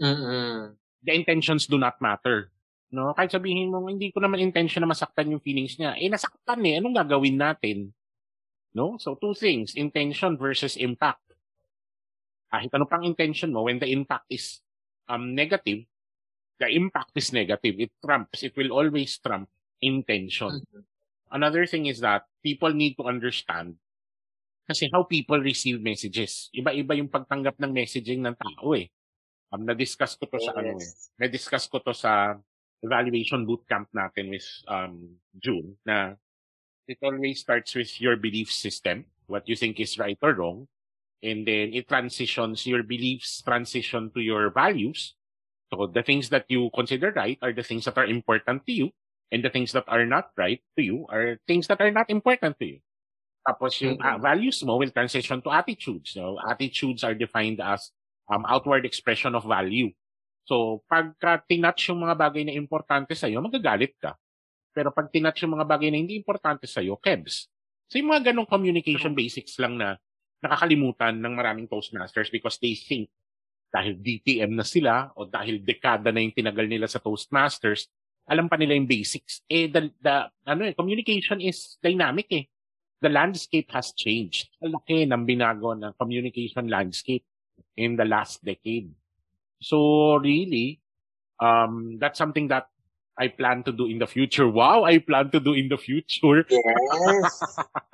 Mm-mm. the intentions do not matter. No? Kahit sabihin mo, hindi ko naman intention na masaktan yung feelings niya. Eh, nasaktan eh. Anong gagawin natin? No? So, two things. Intention versus impact. Kahit ano pang intention mo, when the impact is um, negative, the impact is negative. It trumps. It will always trump intention. Another thing is that people need to understand kasi how people receive messages. Iba-iba yung pagtanggap ng messaging ng tao eh. Um, na-discuss ko to sa ano eh. Yes. Na-discuss ko to sa evaluation bootcamp natin with um, June na it always starts with your belief system, what you think is right or wrong, and then it transitions, your beliefs transition to your values. So the things that you consider right are the things that are important to you, and the things that are not right to you are things that are not important to you. Tapos yung ah, values mo will transition to attitudes. So attitudes are defined as um, outward expression of value. So pagka tinatch yung mga bagay na importante sa'yo, magagalit ka. Pero pag tinatch yung mga bagay na hindi importante sa'yo, kebs. So yung mga ganong communication basics lang na nakakalimutan ng maraming Toastmasters because they think dahil DTM na sila o dahil dekada na yung tinagal nila sa Toastmasters, alam pa nila yung basics. Eh, the, the, ano eh, communication is dynamic eh. The landscape has changed. Ang laki ng binago ng communication landscape in the last decade. So really, um, that's something that I plan to do in the future. Wow, I plan to do in the future. Yes.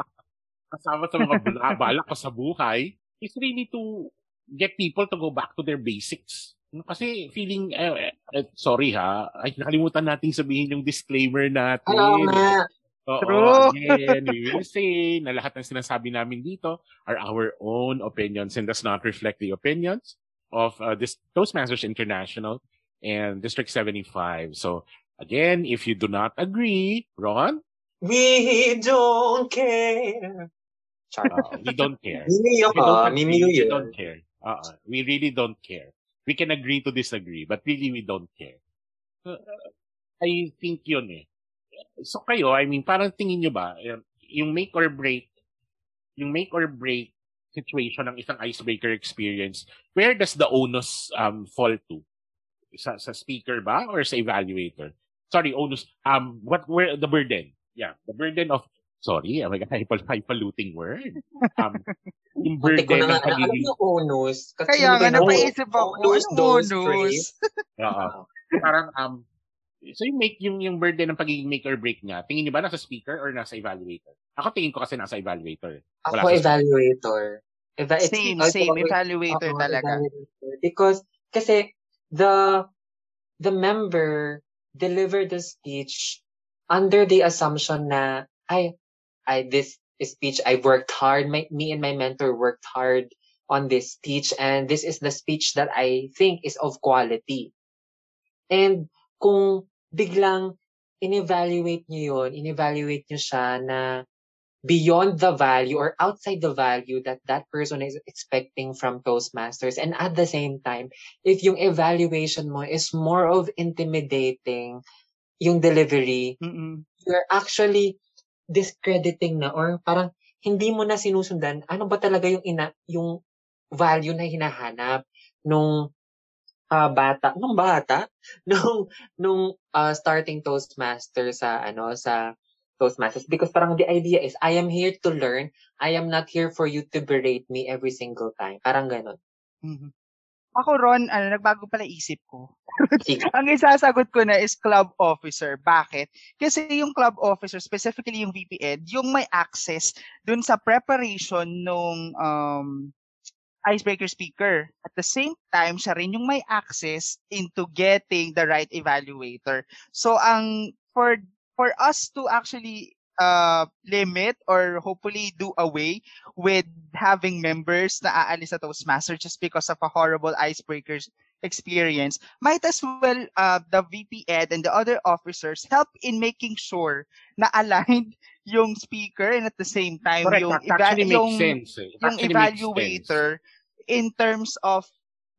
Kasama sa mga bala- balak ko sa buhay is really to get people to go back to their basics. Kasi feeling, eh, eh, sorry ha, ay nakalimutan natin sabihin yung disclaimer natin. Oo nga. Oo, True. again, we will say na lahat ng sinasabi namin dito are our own opinions and does not reflect the opinions of uh, this Toastmasters International and District 75. So, again, if you do not agree, Ron, We don't care. Char. uh, we don't care. Mimiyo ka. Mimiyo we don't care. Uh, we really don't care. We can agree to disagree, but really we don't care. Uh, I think yun eh. So kayo, I mean, parang tingin nyo ba, eh, yung make or break, yung make or break situation ng isang icebreaker experience, where does the onus um, fall to? Sa, sa speaker ba or sa evaluator? Sorry, onus, um, what, where, the burden. Yeah, the burden of, sorry, oh my God, hyper, hyperlooting word. Um, yung Ate ko na ng pagiging, mo onus. Kasi Kaya nga, napaisip ako, onus, onus? phrase? Oo. parang, um, so yung make, yung, yung burden ng pagiging make or break niya, tingin niyo ba nasa speaker or nasa evaluator? Ako tingin ko kasi nasa evaluator. Wala Ako sa- evaluator. Eva it's- Same, ako- same. ako- Evaluator Oo, talaga. evaluator. Because, kasi, the, the member deliver the speech under the assumption na, ay, I, this speech, I worked hard, my, me and my mentor worked hard on this speech, and this is the speech that I think is of quality. And, kung biglang in-evaluate nyo yun, in-evaluate nyo siya na beyond the value or outside the value that that person is expecting from Toastmasters. And at the same time, if yung evaluation mo is more of intimidating yung delivery, Mm-mm. you're actually discrediting na or parang hindi mo na sinusundan ano ba talaga yung ina yung value na hinahanap nung ah, bata nung bata? Nung nung ah, starting toastmaster sa ano sa toastmasters. Because parang the idea is I am here to learn. I am not here for you to berate me every single time. Parang ganon Mhm. Ako, Ron, ano, nagbago pala isip ko. Ang isasagot ko na is club officer. Bakit? Kasi yung club officer, specifically yung VP-Ed, yung may access dun sa preparation nung um, icebreaker speaker. At the same time, siya rin yung may access into getting the right evaluator. So, ang for for us to actually uh, limit or hopefully do away with having members na aalis sa Toastmaster just because of a horrible icebreakers experience, might as well uh, the VP Ed and the other officers help in making sure na aligned yung speaker and at the same time Correct. yung, eva- yung, sense. eh. Yung evaluator in terms of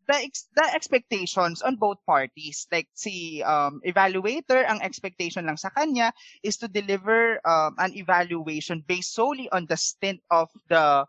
the ex- the expectations on both parties. Like si um evaluator ang expectation lang sa kanya is to deliver um, an evaluation based solely on the stint of the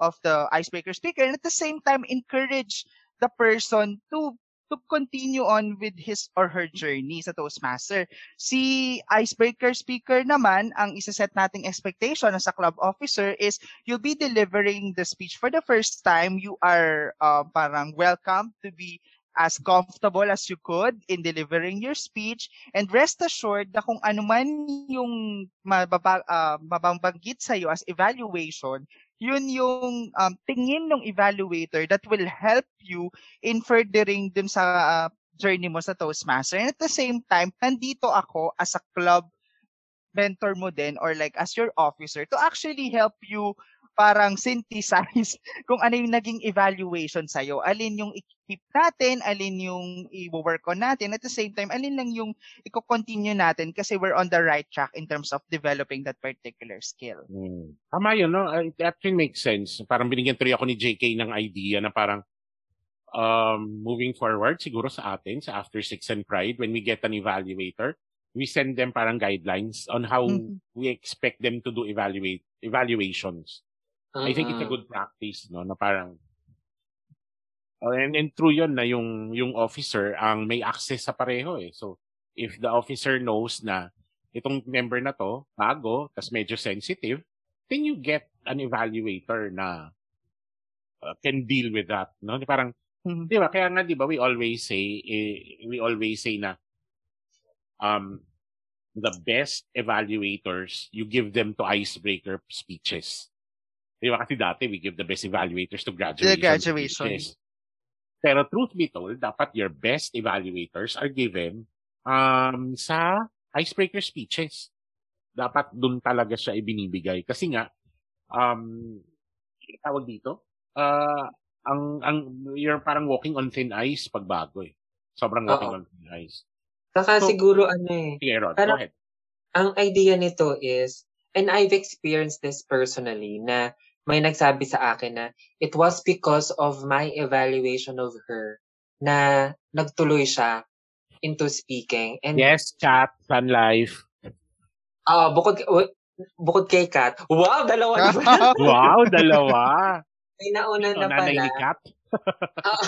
of the icebreaker speaker and at the same time encourage the person to to continue on with his or her journey sa Toastmaster. Si icebreaker speaker naman, ang isa-set nating expectation sa club officer is you'll be delivering the speech for the first time. You are uh, parang welcome to be as comfortable as you could in delivering your speech and rest assured na kung ano man yung mababa, uh, mababanggit sa iyo as evaluation, yun yung um, tingin ng evaluator that will help you in furthering dun sa uh, journey mo sa Toastmaster. And at the same time, nandito ako as a club mentor mo din or like as your officer to actually help you parang synthesize kung ano yung naging evaluation sa'yo. Alin yung i-keep natin, alin yung i-work on natin. At the same time, alin lang yung i-continue natin kasi we're on the right track in terms of developing that particular skill. Hmm. Tama yun, no? It actually makes sense. Parang binigyan tuloy ako ni JK ng idea na parang um, moving forward, siguro sa atin, sa After Six and Pride, when we get an evaluator, we send them parang guidelines on how Mhm. we expect them to do evaluate evaluations. I think it's a good practice, no? Na parang Oh, and, and true yun na yung, yung officer ang may access sa pareho eh. So, if the officer knows na itong member na to, bago, tas medyo sensitive, then you get an evaluator na uh, can deal with that. No? Parang, Mhm. di ba? Kaya nga, di ba, we always say, eh, we always say na um, the best evaluators, you give them to icebreaker speeches. Di ba? Kasi dati, we give the best evaluators to graduation, graduation. speeches. Pero truth be told, dapat your best evaluators are given um, sa icebreaker speeches. dapat dun talaga siya ibinibigay. Kasi nga, um, tawag dito, uh, ang, ang, you're parang walking on thin ice pag bago eh. Sobrang walking Oo. on thin ice. Saka So- siguro ano eh, Sige, Rod, Parang- go ahead. ang idea nito is, and I've experienced this personally, na may nagsabi sa akin na it was because of my evaluation of her na nagtuloy siya into speaking. And Yes, chat, Sun Life. ah bukod w- bukod kay Kat, wow, dalawa naman. Wow, dalawa. may nauna na nanay pala. ni Kat. Ah,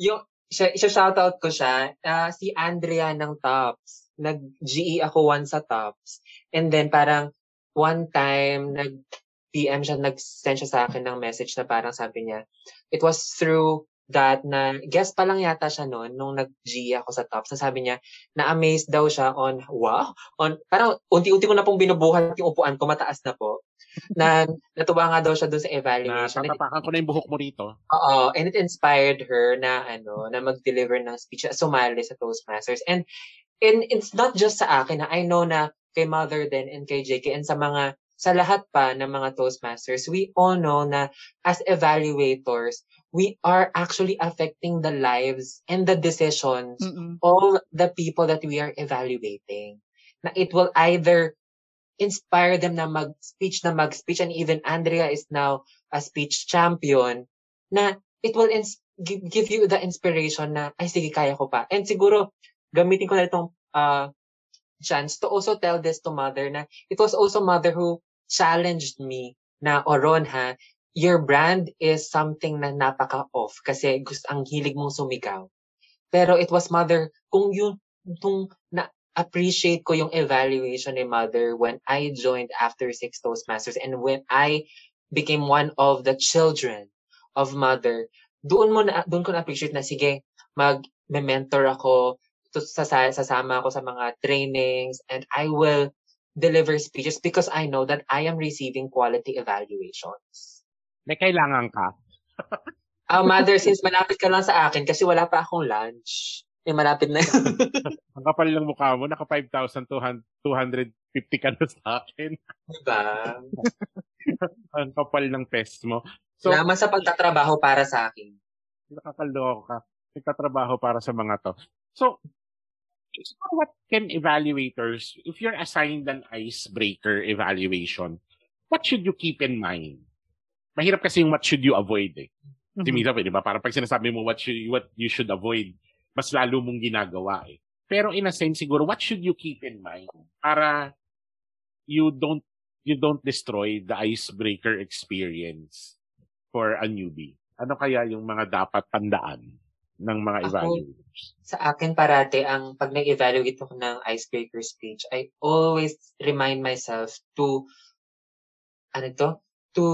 yung siya, siya shoutout ko siya, ah, si Andrea ng Tops. Nag-GE ako once sa Tops. And then parang one time nag PM siya, nag-send siya sa akin ng message na parang sabi niya, it was through that na, guest pa lang yata siya noon, nung nag-GE ako sa Tops, na sabi niya, na-amazed daw siya on, wow, on, parang unti-unti ko na pong binubuhat yung upuan ko, mataas na po. na natuwa nga daw siya doon sa Na evaluation. And tatapakan ko na yung buhok mo rito. Oo, and it inspired her na ano, na mag-deliver ng speech, sumali sa Toastmasters. And and it's not just sa akin na I know na kay Mother din and kay JK and sa mga sa lahat pa ng mga Toastmasters, we all know na as evaluators, we are actually affecting the lives and the decisions Mm-mm. all the people that we are evaluating. Na it will either inspire them na mag-speech na mag-speech and even Andrea is now a speech champion na it will ins- give, give you the inspiration na ay sige kaya ko pa. And siguro gamitin ko na itong uh, chance to also tell this to mother na it was also mother who challenged me na Oron ha, your brand is something na napaka-off kasi gusto ang hilig mong sumigaw. Pero it was mother, kung yun, kung na appreciate ko yung evaluation ni mother when I joined after six Toastmasters and when I became one of the children of mother, doon mo na, doon ko na appreciate na sige, mag mentor ako, sasama ako sa mga trainings and I will deliver speeches because I know that I am receiving quality evaluations. May kailangan ka. Ah, mother, since malapit ka lang sa akin kasi wala pa akong lunch. Eh, malapit na yun. Ang kapal ng mukha mo, naka 5,250 ka na sa akin. diba? Ang kapal ng pest mo. So, Salamat sa pagtatrabaho para sa akin. nakakaloko ka. Nagtatrabaho para sa mga to. So, so what can evaluators, if you're assigned an icebreaker evaluation, what should you keep in mind? Mahirap kasi yung what should you avoid eh. Kasi Mhm. minsan, di ba? Parang pag sinasabi mo what, should, what you should avoid, mas lalo mong ginagawa eh. Pero in a sense, siguro, what should you keep in mind para you don't you don't destroy the icebreaker experience for a newbie? Ano kaya yung mga dapat tandaan ng mga Ako- evaluators? Sa akin parate, ang pag nag-evaluate ako ng icebreaker speech, I always remind myself to, ano to? To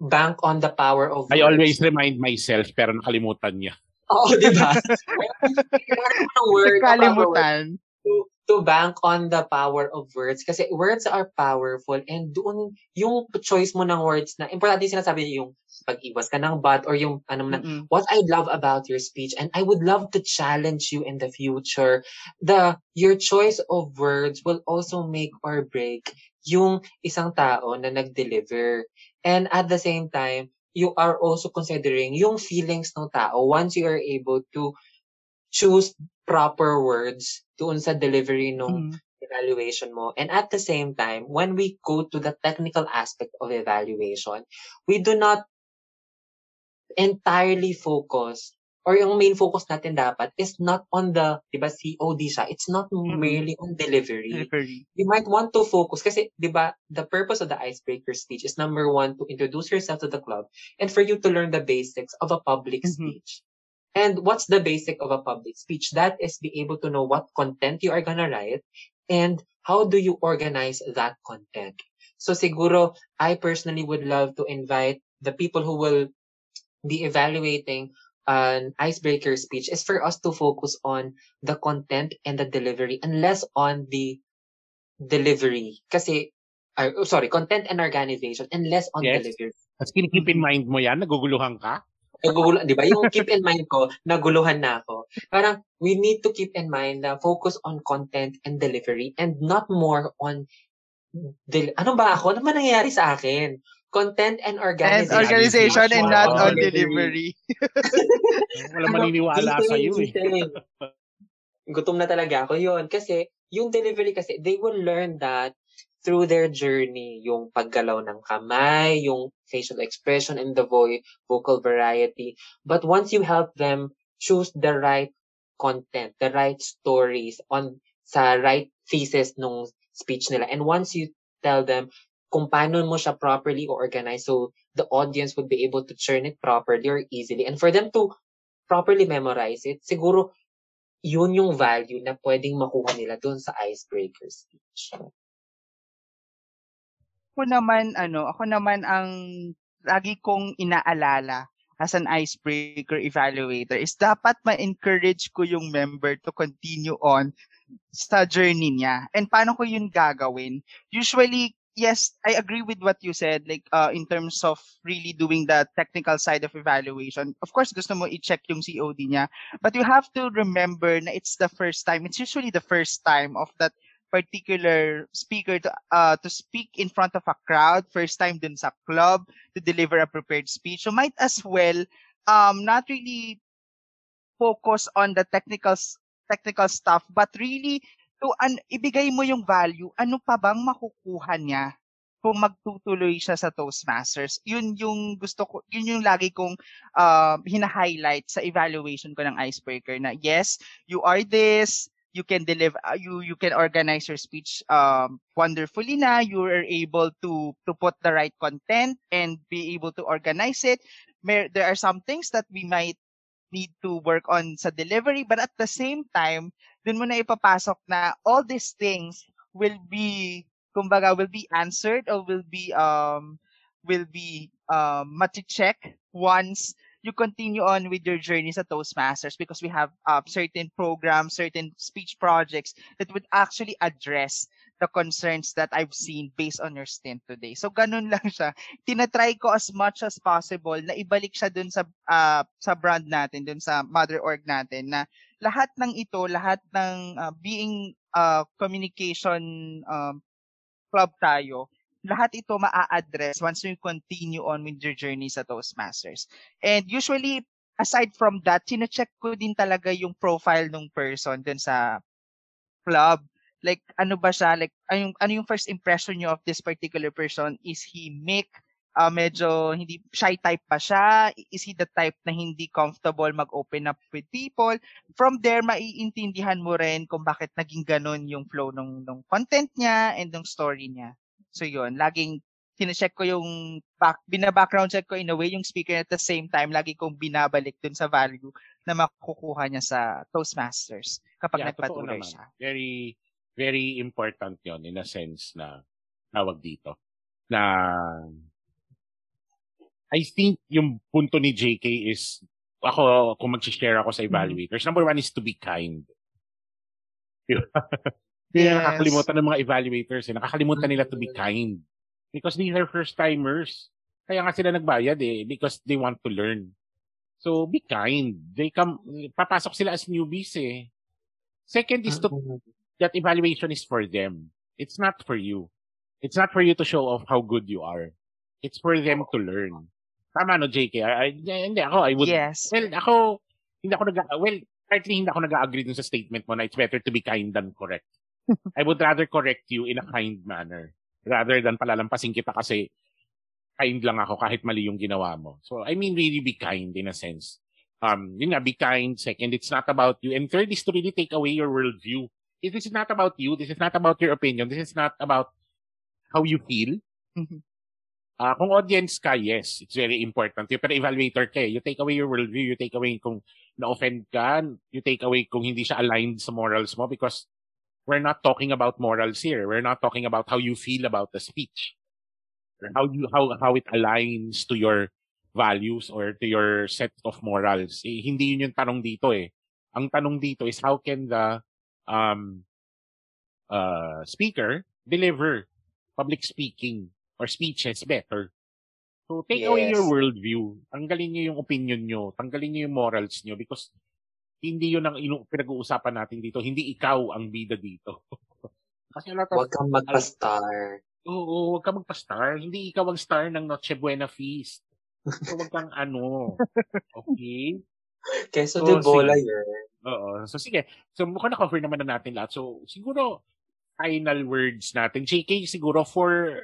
bank on the power of I words. always remind myself pero nakalimutan niya. Oo, di ba? Kalimutan. to, to bank on the power of words. Kasi words are powerful and doon yung choice mo ng words na importante yung sinasabi yung pag-iwas ka ng but or yung ano na Mm-mm. what I love about your speech and I would love to challenge you in the future the your choice of words will also make or break yung isang tao na nag-deliver. And at the same time you are also considering yung feelings ng tao once you are able to choose proper words doon sa delivery nung Mm. evaluation mo. And at the same time, when we go to the technical aspect of evaluation, we do not entirely focus or yung main focus natin dapat is not on the, di ba, COD siya. It's not Mhm. merely on delivery. Delivery. You might want to focus kasi, di ba, the purpose of the icebreaker speech is number one, to introduce yourself to the club and for you to learn the basics of a public Mhm. speech. And what's the basic of a public speech? That is be able to know what content you are gonna write and how do you organize that content. So siguro, I personally would love to invite the people who will be evaluating an icebreaker speech is for us to focus on the content and the delivery and less on the delivery. Kasi, oh, sorry, content and organization and less on Yes. delivery. Tapos keep in mind mo yan, naguguluhan ka. Nagugulo, di ba? Yung keep in mind ko, naguluhan na ako. Parang, we need to keep in mind na focus on content and delivery and not more on del- ano ba ako? Ano ba nangyayari sa akin? Content and And organization. organization and not on Delivery. delivery. Wala maniniwala Gising, sa iyo eh. Gutom na talaga ako yun. Kasi, yung delivery kasi, they will learn that through their journey, yung paggalaw ng kamay, yung facial expression and the voice, vocal variety. But once you help them choose the right content, the right stories on sa right thesis nung speech nila. And once you tell them kung paano mo siya properly organize so the audience would be able to churn it properly or easily. And for them to properly memorize it, siguro yun yung value na pwedeng makuha nila doon sa icebreaker speech. Ako naman, ano, ako naman ang lagi kong inaalala as an icebreaker evaluator is dapat ma-encourage ko yung member to continue on sa journey niya. And paano ko yun gagawin? Usually, yes, I agree with what you said, like uh, in terms of really doing the technical side of evaluation. Of course, gusto mo i-check yung COD niya. But you have to remember na it's the first time. It's usually the first time of that particular speaker to uh, to speak in front of a crowd, first time dun sa club, to deliver a prepared speech. So might as well um not really focus on the technical technical stuff, but really to an ibigay mo yung value, ano pa bang makukuha niya kung magtutuloy siya sa Toastmasters. Yun yung gusto ko, yun yung lagi kong uh, hina-highlight sa evaluation ko ng icebreaker na yes, you are this, you can deliver uh, you you can organize your speech um wonderfully na. You are able to to put the right content and be able to organize it. Mer- there are some things that we might need to work on sa delivery but at the same time dun mo na ipapasok na all these things will be kumbaga will be answered or will be um will be um mati-check once you continue on with your journey sa Toastmasters because we have uh, certain programs, certain speech projects that would actually address the concerns that I've seen based on your stint today. So ganun lang siya. Tinatry ko as much as possible na ibalik siya dun sa uh, sa brand natin, dun sa mother org natin na lahat ng ito, lahat ng uh, being uh, communication um, club tayo, lahat ito maa-address once you continue on with your journey sa Toastmasters. And usually, aside from that, sine-check ko din talaga yung profile ng person dun sa club. Like, ano ba siya? Like, ano yung, ano yung first impression nyo of this particular person? Is he meek? Uh, medyo hindi shy type pa siya? Is he the type na hindi comfortable mag-open up with people? From there, maiintindihan mo rin kung bakit naging ganun yung flow ng, ng content niya and ng story niya. So yun, laging sinecheck ko yung back, bina-background check ko in a way yung speaker at the same time, lagi kong binabalik dun sa value na makukuha niya sa Toastmasters kapag Yeah, nagpatuloy siya. Very, very important yon in a sense na tawag dito. Na I think yung punto ni JK is ako, kung mag-share ako sa evaluators, number one is to be kind. Yes. nakakalimutan ng mga evaluators. Eh. Nakakalimutan nila to be kind. Because these are first-timers. Kaya nga sila nagbayad eh. Because they want to learn. So, be kind. They come, papasok sila as newbies eh. Second is to, that evaluation is for them. It's not for you. It's not for you to show off how good you are. It's for them to learn. Tama no, JK? I, I- hindi ako, I would, Yes. well, ako, hindi ako nag, well, partly hindi ako nag-agree dun sa statement mo na it's better to be kind than correct. I would rather correct you in a kind manner rather than palalampasin kita kasi kind lang ako kahit mali yung ginawa mo. So, I mean, really be kind in a sense. Um, yun nga, be kind. Second, it's not about you. And third is to really take away your worldview. It is not about you. This is not about your opinion. This is not about how you feel. Ah, kung audience ka, yes, it's very important. You, pero evaluator ka eh. You take away your worldview. You take away kung na-offend ka. You take away kung hindi siya aligned sa morals mo because we're not talking about morals here. We're not talking about how you feel about the speech. Or how you how how it aligns to your values or to your set of morals. Eh, hindi yun yung tanong dito eh. Ang tanong dito is how can the um uh speaker deliver public speaking or speeches better. So take away your Yes. worldview. Tanggalin niyo yung opinion niyo. Tanggalin niyo yung morals niyo because hindi yun ang inu- pinag-uusapan natin dito. Hindi ikaw ang bida dito. Kasi a lot of, Huwag kang magpa-star. oo, huwag ka magpa-star. Hindi ikaw ang star ng Noche Buena Feast. So huwag kang ano. Okay? Keso So, de bola sige. yun. Oo. So sige. So mukhang na-cover naman na natin lahat. So siguro final words natin. JK, siguro for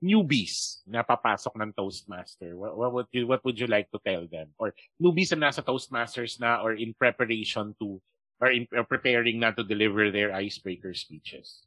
newbies na papasok ng Toastmaster, what, what would you what would you like to tell them? Or newbies na nasa Toastmasters na or in preparation to or in or preparing na to deliver their icebreaker speeches.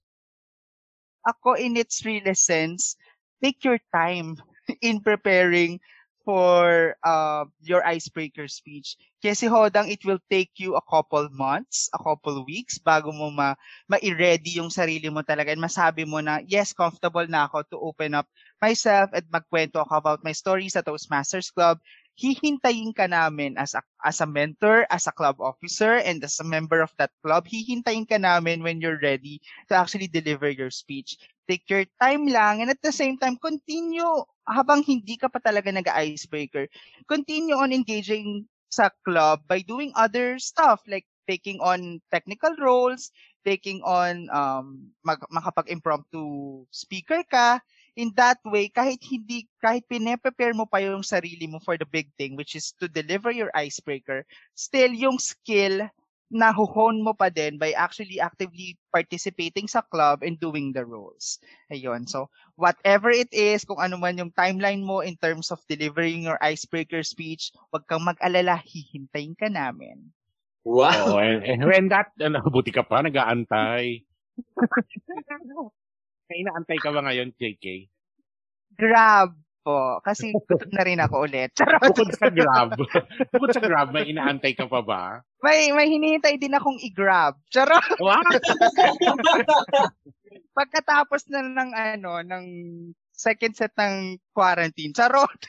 Ako, in its realest sense, take your time in preparing for uh, your icebreaker speech. Kasi hodang it will take you a couple months, a couple weeks bago mo ma ma-ready yung sarili mo talaga and masabi mo na, yes, comfortable na ako to open up myself at magkwento ako about my story sa Toastmasters Club. Hihintayin ka namin as a, as a mentor, as a club officer, and as a member of that club. Hihintayin ka namin when you're ready to actually deliver your speech. Take your time lang and at the same time, continue habang hindi ka pa talaga nag-icebreaker. Continue on engaging sa club by doing other stuff like taking on technical roles, taking on um mag- makapag-impromptu speaker ka. In that way, kahit hindi, kahit pine-prepare mo pa yung sarili mo for the big thing, which is to deliver your icebreaker, still yung skill na huhon mo pa din by actually actively participating sa club and doing the roles. Ayun. So, whatever it is, kung ano man yung timeline mo in terms of delivering your icebreaker speech, wag kang mag-alala, hihintayin ka namin. Wow. Oh, and, and when that, ano, buti ka pa, nag-aantay. May inaantay ka ba ngayon, JK? Grab po. Kasi gutom na rin ako ulit. Charot. Bukod sa grab, bukod sa grab, may inaantay ka pa ba? May, may hinihintay din akong i-grab. Charot. Wow! Pagkatapos na ng ano, ng second set ng quarantine. Charot.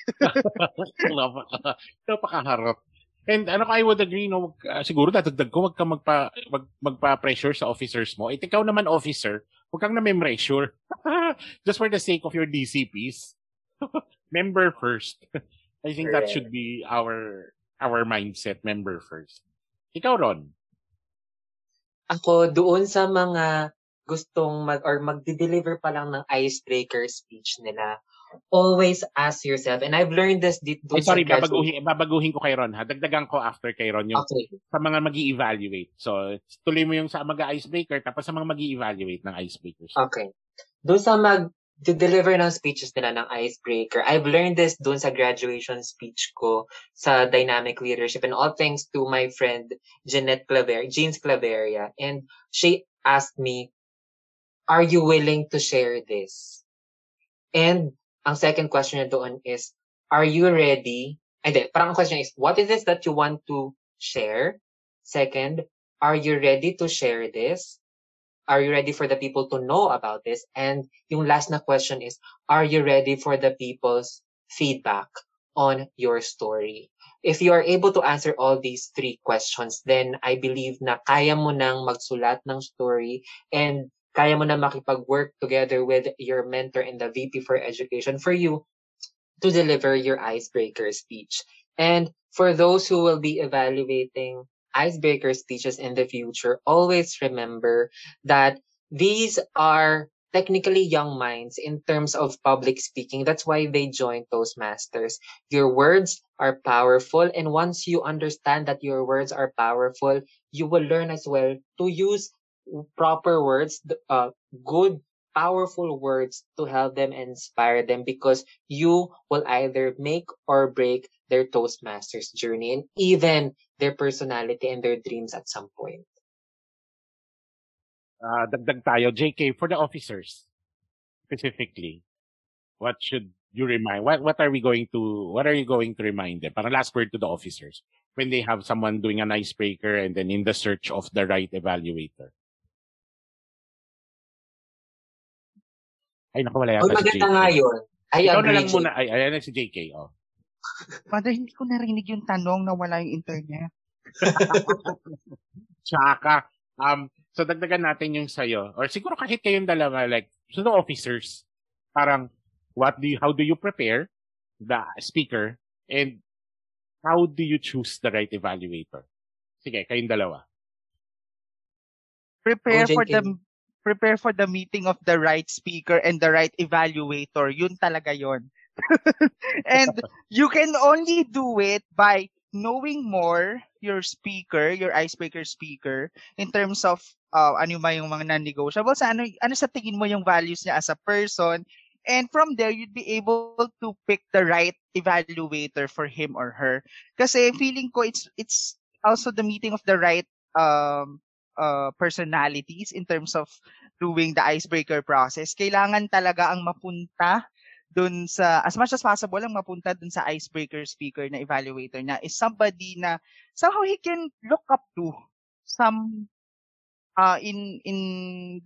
Napakaharap. And ano I would agree, no, wag- ah, siguro dadagdag ko, wag ka magpa, mag, magpa-pressure sa officers mo. At ikaw naman officer, wag kang na-pressure. Just for the sake of your DCPs. member first. I think that should be our our mindset, member first. Ikaw, Ron. Ako, doon sa mga gustong mag or magde-deliver pa lang ng icebreaker speech nila, always ask yourself, and I've learned this dito Ay, sorry, sa babaguhin, babaguhin ko kay Ron, ha? Dagdagan ko after kay Ron yung Okay. sa mga mag evaluate So, tuloy mo yung sa mag-icebreaker, tapos sa mga mag evaluate ng icebreakers. Okay. Doon sa mag deliver ng speeches nila ng icebreaker, I've learned this doon sa graduation speech ko sa dynamic leadership and all thanks to my friend Jeanette Claver, Jeans Claveria. And she asked me, are you willing to share this? And ang second question niya doon is, are you ready? And then, parang ang question is, what is this that you want to share? Second, are you ready to share this? Are you ready for the people to know about this? And yung last na question is, are you ready for the people's feedback on your story? If you are able to answer all these three questions, then I believe na kaya mo nang magsulat ng story and kaya mo na makipag-work together with your mentor and the VP for education for you to deliver your icebreaker speech. And for those who will be evaluating icebreaker speeches in the future, always remember that these are technically young minds in terms of public speaking. That's why they join Toastmasters. Your words are powerful, and once you understand that your words are powerful, you will learn as well to use proper words, uh, good, powerful words to help them and inspire them because you will either make or break their Toastmasters journey and even their personality and their dreams at some point. Ah, dagdag tayo. JK, for the officers, specifically, what should you remind? What, what are we going to, what are you going to remind them? Parang last word to the officers when they have someone doing an icebreaker and then in the search of the right evaluator. Ay, naku, wala Oh, yata si maganda JK. nga yun. I Ikaw na lang muna. Ay, ayan na si JK. Oh. Mother, hindi ko narinig yung tanong na wala yung internet. Tsaka, um, so dagdagan natin yung sa'yo. Or siguro kahit kayong dalawa, like, so the officers, parang, what do you, how do you prepare? the speaker and how do you choose the right evaluator? Sige, kayong dalawa. Prepare Oh, for the. Prepare for the meeting of the right speaker and the right evaluator. Yun talaga yon. and you can only do it by knowing more your speaker, your icebreaker speaker, in terms of uh, ano ba yung mga non-negotiables, ano, ano sa tingin mo yung values niya as a person, and from there, you'd be able to pick the right evaluator for him or her. Kasi feeling ko it's it's also the meeting of the right um uh, personalities in terms of doing the icebreaker process. Kailangan talaga ang mapunta dun sa, as much as possible, ang mapunta dun sa icebreaker speaker na evaluator na is somebody na somehow he can look up to some uh, in in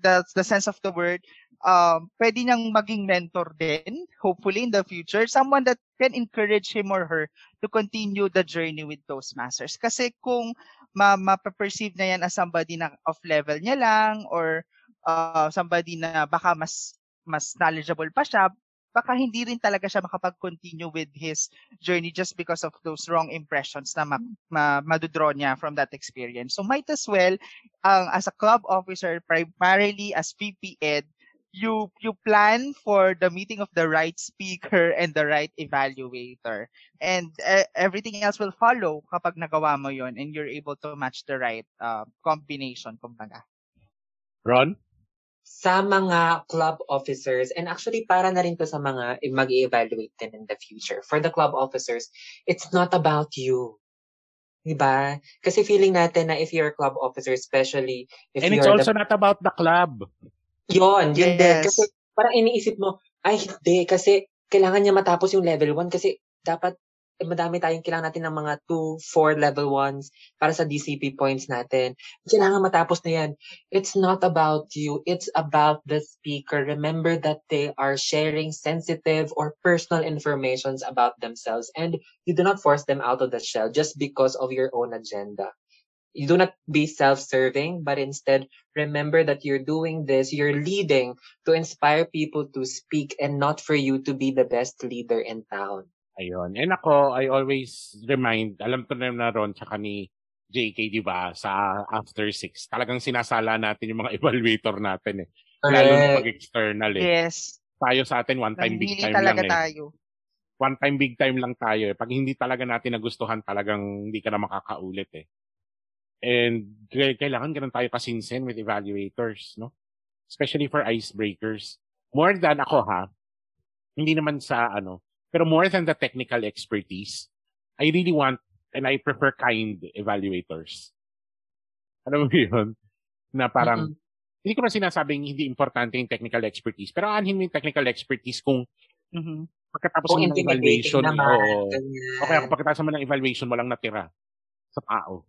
the the sense of the word um pwede niyang maging mentor din hopefully in the future someone that can encourage him or her to continue the journey with Toastmasters kasi kung ma ma-perceive na yan as somebody na off level niya lang or uh, somebody na baka mas mas knowledgeable pa siya baka hindi rin talaga siya makapag-continue with his journey just because of those wrong impressions na ma, ma, madudraw niya from that experience. So might as well, um, as a club officer, primarily as VP Ed, you you plan for the meeting of the right speaker and the right evaluator. And uh, everything else will follow kapag nagawa mo yon and you're able to match the right uh, combination, kumbaga. Ron? sa mga club officers, and actually para na rin to sa mga mag evaluate din in the future. For the club officers, it's not about you. Diba? Kasi feeling natin na if you're a club officer, especially if And it's you're also the... not about the club. Yun, yun din. Yes. Kasi parang iniisip mo, ay hindi, kasi kailangan niya matapos yung level 1 kasi dapat eh, madami tayong kailangan natin ng mga 2, 4 level 1s para sa DCP points natin. Kailangan matapos na yan. It's not about you. It's about the speaker. Remember that they are sharing sensitive or personal informations about themselves and you do not force them out of the shell just because of your own agenda. You do not be self-serving, but instead remember that you're doing this, you're leading to inspire people to speak and not for you to be the best leader in town. Ayun. And ako, I always remind, alam ko na na Ron tsaka ni JK, di ba, sa After Six, talagang sinasala natin yung mga evaluator natin eh. Lalo na Correct. pag-external eh. Yes. Tayo sa atin, one time big time lang eh. tayo. One time big time lang tayo eh. Pag hindi talaga natin nagustuhan, talagang hindi ka na makakaulit eh. And kailangan ganun tayo kasinsin with evaluators, no? Especially for icebreakers. More than ako ha, hindi naman sa ano, pero more than the technical expertise, I really want and I prefer kind evaluators. Ano mo yun? Na parang, hindi ko na sinasabing hindi importante yung technical expertise, pero aanhin mo yung technical expertise kung Mhm. pagkatapos mo ng evaluation, naman. oo. ganyan. Okay, kung pagkatapos mo ng evaluation, walang natira sa tao.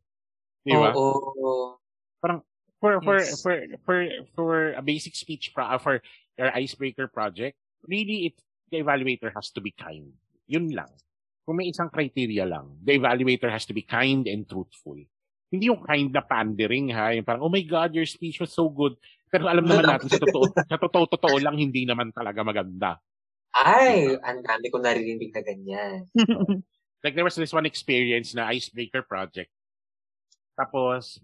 Di ba? Oo. For, for, Yes. for, for, for a basic speech, pro, uh, for your icebreaker project, really, it, the evaluator has to be kind. Yun lang. Kung may isang criteria lang, the evaluator has to be kind and truthful. Hindi yung kind na pandering ha, yung parang, oh my God, your speech was so good. Pero alam naman natin sa totoo, sa totoo, totoo lang, hindi naman talaga maganda. Ay, ang dami ko naririnig na ganyan. Like there was this one experience na icebreaker project. Tapos,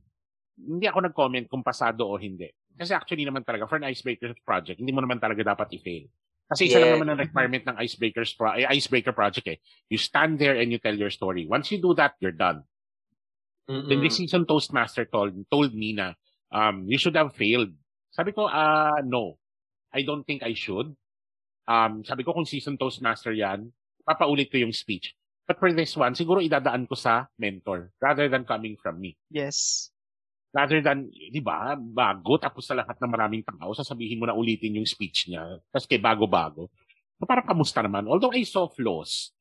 hindi ako nag-comment kung pasado o hindi. Kasi actually naman talaga, for an icebreaker project, hindi mo naman talaga dapat i-fail. Kasi isa lang Yeah. naman ang requirement ng icebreakers pro- eh, icebreaker project eh. You stand there and you tell your story. Once you do that, you're done. Mm-mm. Then the season Toastmaster told, told me na, um, you should have failed. Sabi ko, ah, no. I don't think I should. Um, sabi ko, kung season Toastmaster yan, papaulit ko yung speech. But for this one, siguro idadaan ko sa mentor rather than coming from me. yes. Rather than, di ba, bago, tapos sa lahat ng maraming tao, sasabihin mo na ulitin yung speech niya. Tapos kay bago-bago. So parang kamusta naman? Although I saw flaws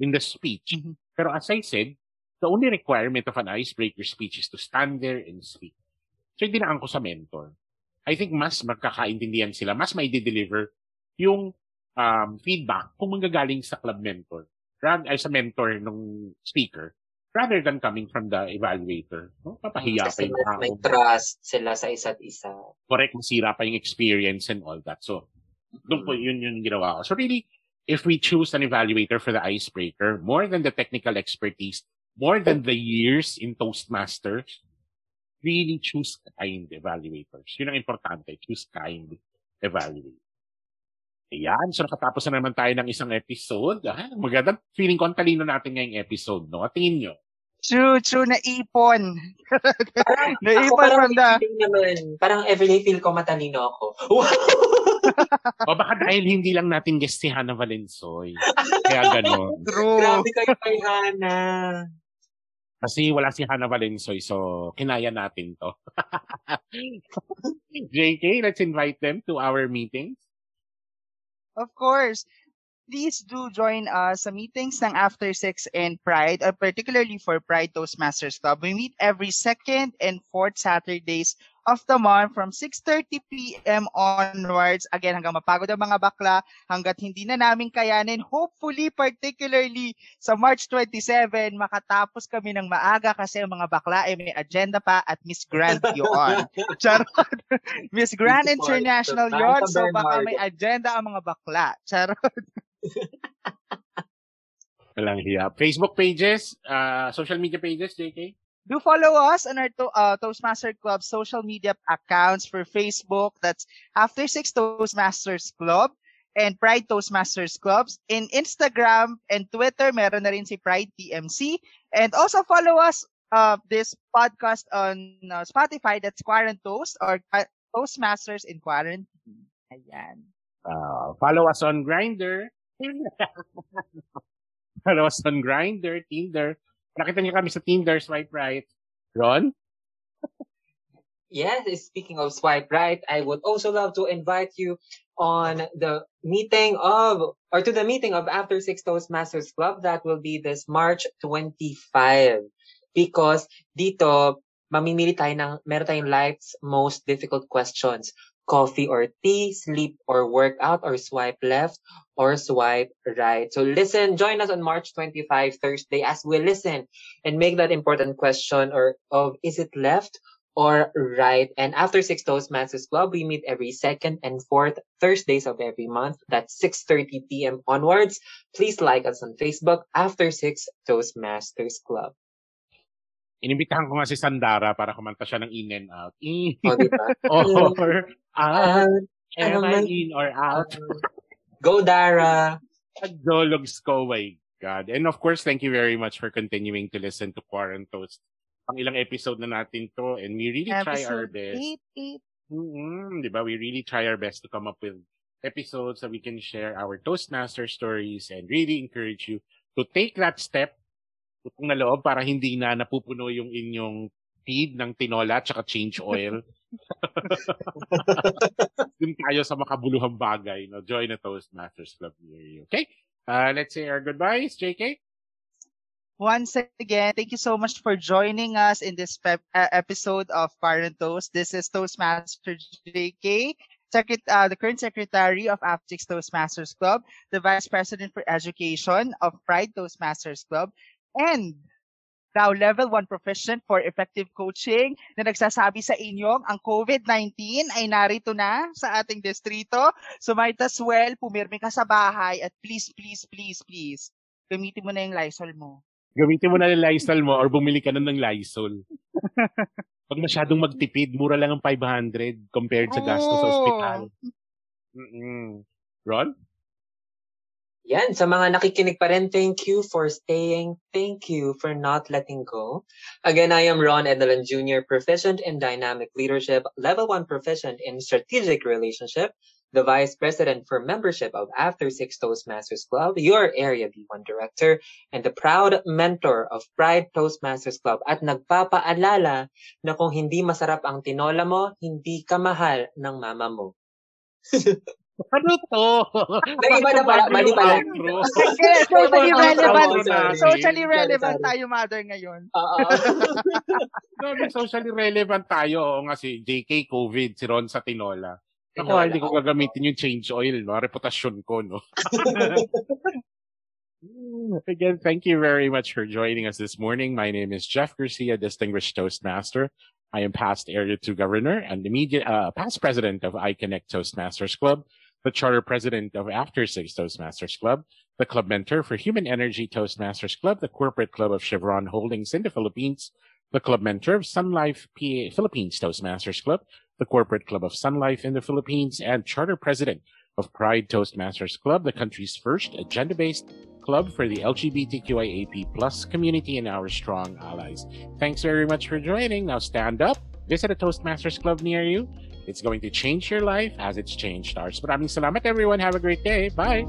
in the speech. Mhm. Pero as I said, the only requirement of an icebreaker speech is to stand there and speak. So, dinaan ko sa mentor. I think mas magkakaintindihan sila, mas may deliver yung um, feedback kung manggagaling sa club mentor, rather, ay sa mentor ng speaker, rather than coming from the evaluator. No? Papahiya pa Kasi yung mas tao. may trust sila sa isa't isa. Correct, masira pa yung experience and all that. So, doon po, yun yung ginawa ko. So really, if we choose an evaluator for the icebreaker, more than the technical expertise, more than the years in Toastmasters, really choose kind evaluators. Yun ang importante. Choose kind evaluators. Ayan. So, nakatapos na naman tayo ng isang episode. Ah, maganda. Feeling ko ang talino natin ngayong episode, no? Tingin nyo. True, true, naipon. Parang, ako naipon parang from the... naman. Parang everyday feel ko matalino ako. Wow! o baka dahil hindi lang natin guest si Hannah Valenzoy. Kaya ganon. True. Grabe kayo kay Hana. Kasi wala si Hannah Valenzoy, so kinaya natin to. JK, let's invite them to our meetings. Of course. Please do join us sa meetings ng After Six and Pride, or particularly for Pride Toastmasters Club. We meet every second and fourth Saturdays of the month from 6.30 p.m. onwards. Again, hanggang mapagod ang mga bakla, hanggat hindi na namin kayanin. Hopefully, particularly sa March 27, makatapos kami ng maaga kasi ang mga bakla ay may agenda pa at Miss Grand yun. Charot. Miss Grand Beautiful. International yon so baka may agenda ang mga bakla. Charot. Walang hiya. Facebook pages, uh, social media pages, JK? Do follow us on our to- uh, Toastmaster Club social media accounts for Facebook. That's After Six Toastmasters Club and Pride Toastmasters Clubs. In Instagram and Twitter, meron na rin si Pride TMC. And also follow us uh, this podcast on uh, Spotify. That's Quarantoast or uh, Toastmasters in Quarantine. Ayan. Uh, follow us on Grinder. follow us on Grinder, Tinder. Nakita niyo kami sa Tinder, swipe right. Ron? Yes, speaking of swipe right, I would also love to invite you on the meeting of, or to the meeting of After Six Toastmasters Club. That will be this March 25. Because dito, mamimili tayo ng, meron tayong life's most difficult questions. Coffee or tea, sleep or workout, or swipe left, or swipe right. So listen, join us on March 25, Thursday, as we listen and make that important question or of, is it left or right. And after Six Toastmasters Club, we meet every second and fourth Thursdays of every month. That's 6.30 p.m. onwards. Please like us on Facebook, After Six Toastmasters Club. Inimbitahan ko nga si Sandara para kumanta siya ng in and out. In O, di ba? or out. Am I Am I- in or out? Go, Dara! Dologs ko, my God. And of course, thank you very much for continuing to listen to Quarantoast. Ang ilang episode na natin to and we really try our Episode best. 8, 8. mm Di ba? We really try our best to come up with episodes that we can share our Toastmaster stories and really encourage you to take that step utong na loob para hindi na napupuno yung inyong feed ng tinola at change oil. Dun tayo sa makabuluhang bagay. No? Join the Toastmasters Club near you. Okay? Uh, let's say our goodbyes, JK. Once again, thank you so much for joining us in this pep- uh, episode of Parent Toast. This is Toastmaster JK, Secret- uh, the current secretary of Aptix Toastmasters Club, the vice president for education of Pride Toastmasters Club, and now level 1 proficient for effective coaching na nagsasabi sa inyong ang COVID-19 ay narito na sa ating distrito. So might as well, pumirmi ka sa bahay at please, please, please, please, gamitin mo na yung Lysol mo. Gamitin mo na yung Lysol mo or bumili ka na ng Lysol. Pag masyadong magtipid, mura lang ang 500 compared sa gasto sa Oo. ospital. Mm-mm. Ron? Yan, sa mga nakikinig pa rin, thank you for staying. Thank you for not letting go. Again, I am Ron Edelan Jr., proficient in dynamic leadership, level 1 proficient in strategic relationship, the Vice President for Membership of After Six Toastmasters Club, your Area B1 Director, and the proud mentor of Pride Toastmasters Club at nagpapaalala na kung hindi masarap ang tinola mo, hindi ka mahal ng mama mo. Ano to? Ay, iba na pala, mali pala. Outro. Kaya socially Oh, relevant, sorry, sorry. socially Sorry, relevant sorry. tayo mother ngayon. Oo. Grabe, socially relevant tayo. Oo nga si JK COVID, si Ron sa tinola. Ako, Tinola. hindi ko gagamitin yung change oil, no? Reputasyon ko, no? Again, thank you very much for joining us this morning. My name is Jeff Garcia, Distinguished Toastmaster. I am past Area 2 Governor and immediate, uh, past President of iConnect Toastmasters Club, the charter president of After Six Toastmasters Club, the club mentor for Human Energy Toastmasters Club, the corporate club of Chevron Holdings in the Philippines, the club mentor of Sun Life PA Philippines Toastmasters Club, the corporate club of Sun Life in the Philippines, and charter president of Pride Toastmasters Club, the country's first agenda-based club for the LGBTQIAP plus community and our strong allies. Thanks very much for joining. Now stand up, visit a Toastmasters Club near you. It's going to change your life as it's changed ours. Maraming salamat everyone. Have a great day. Bye.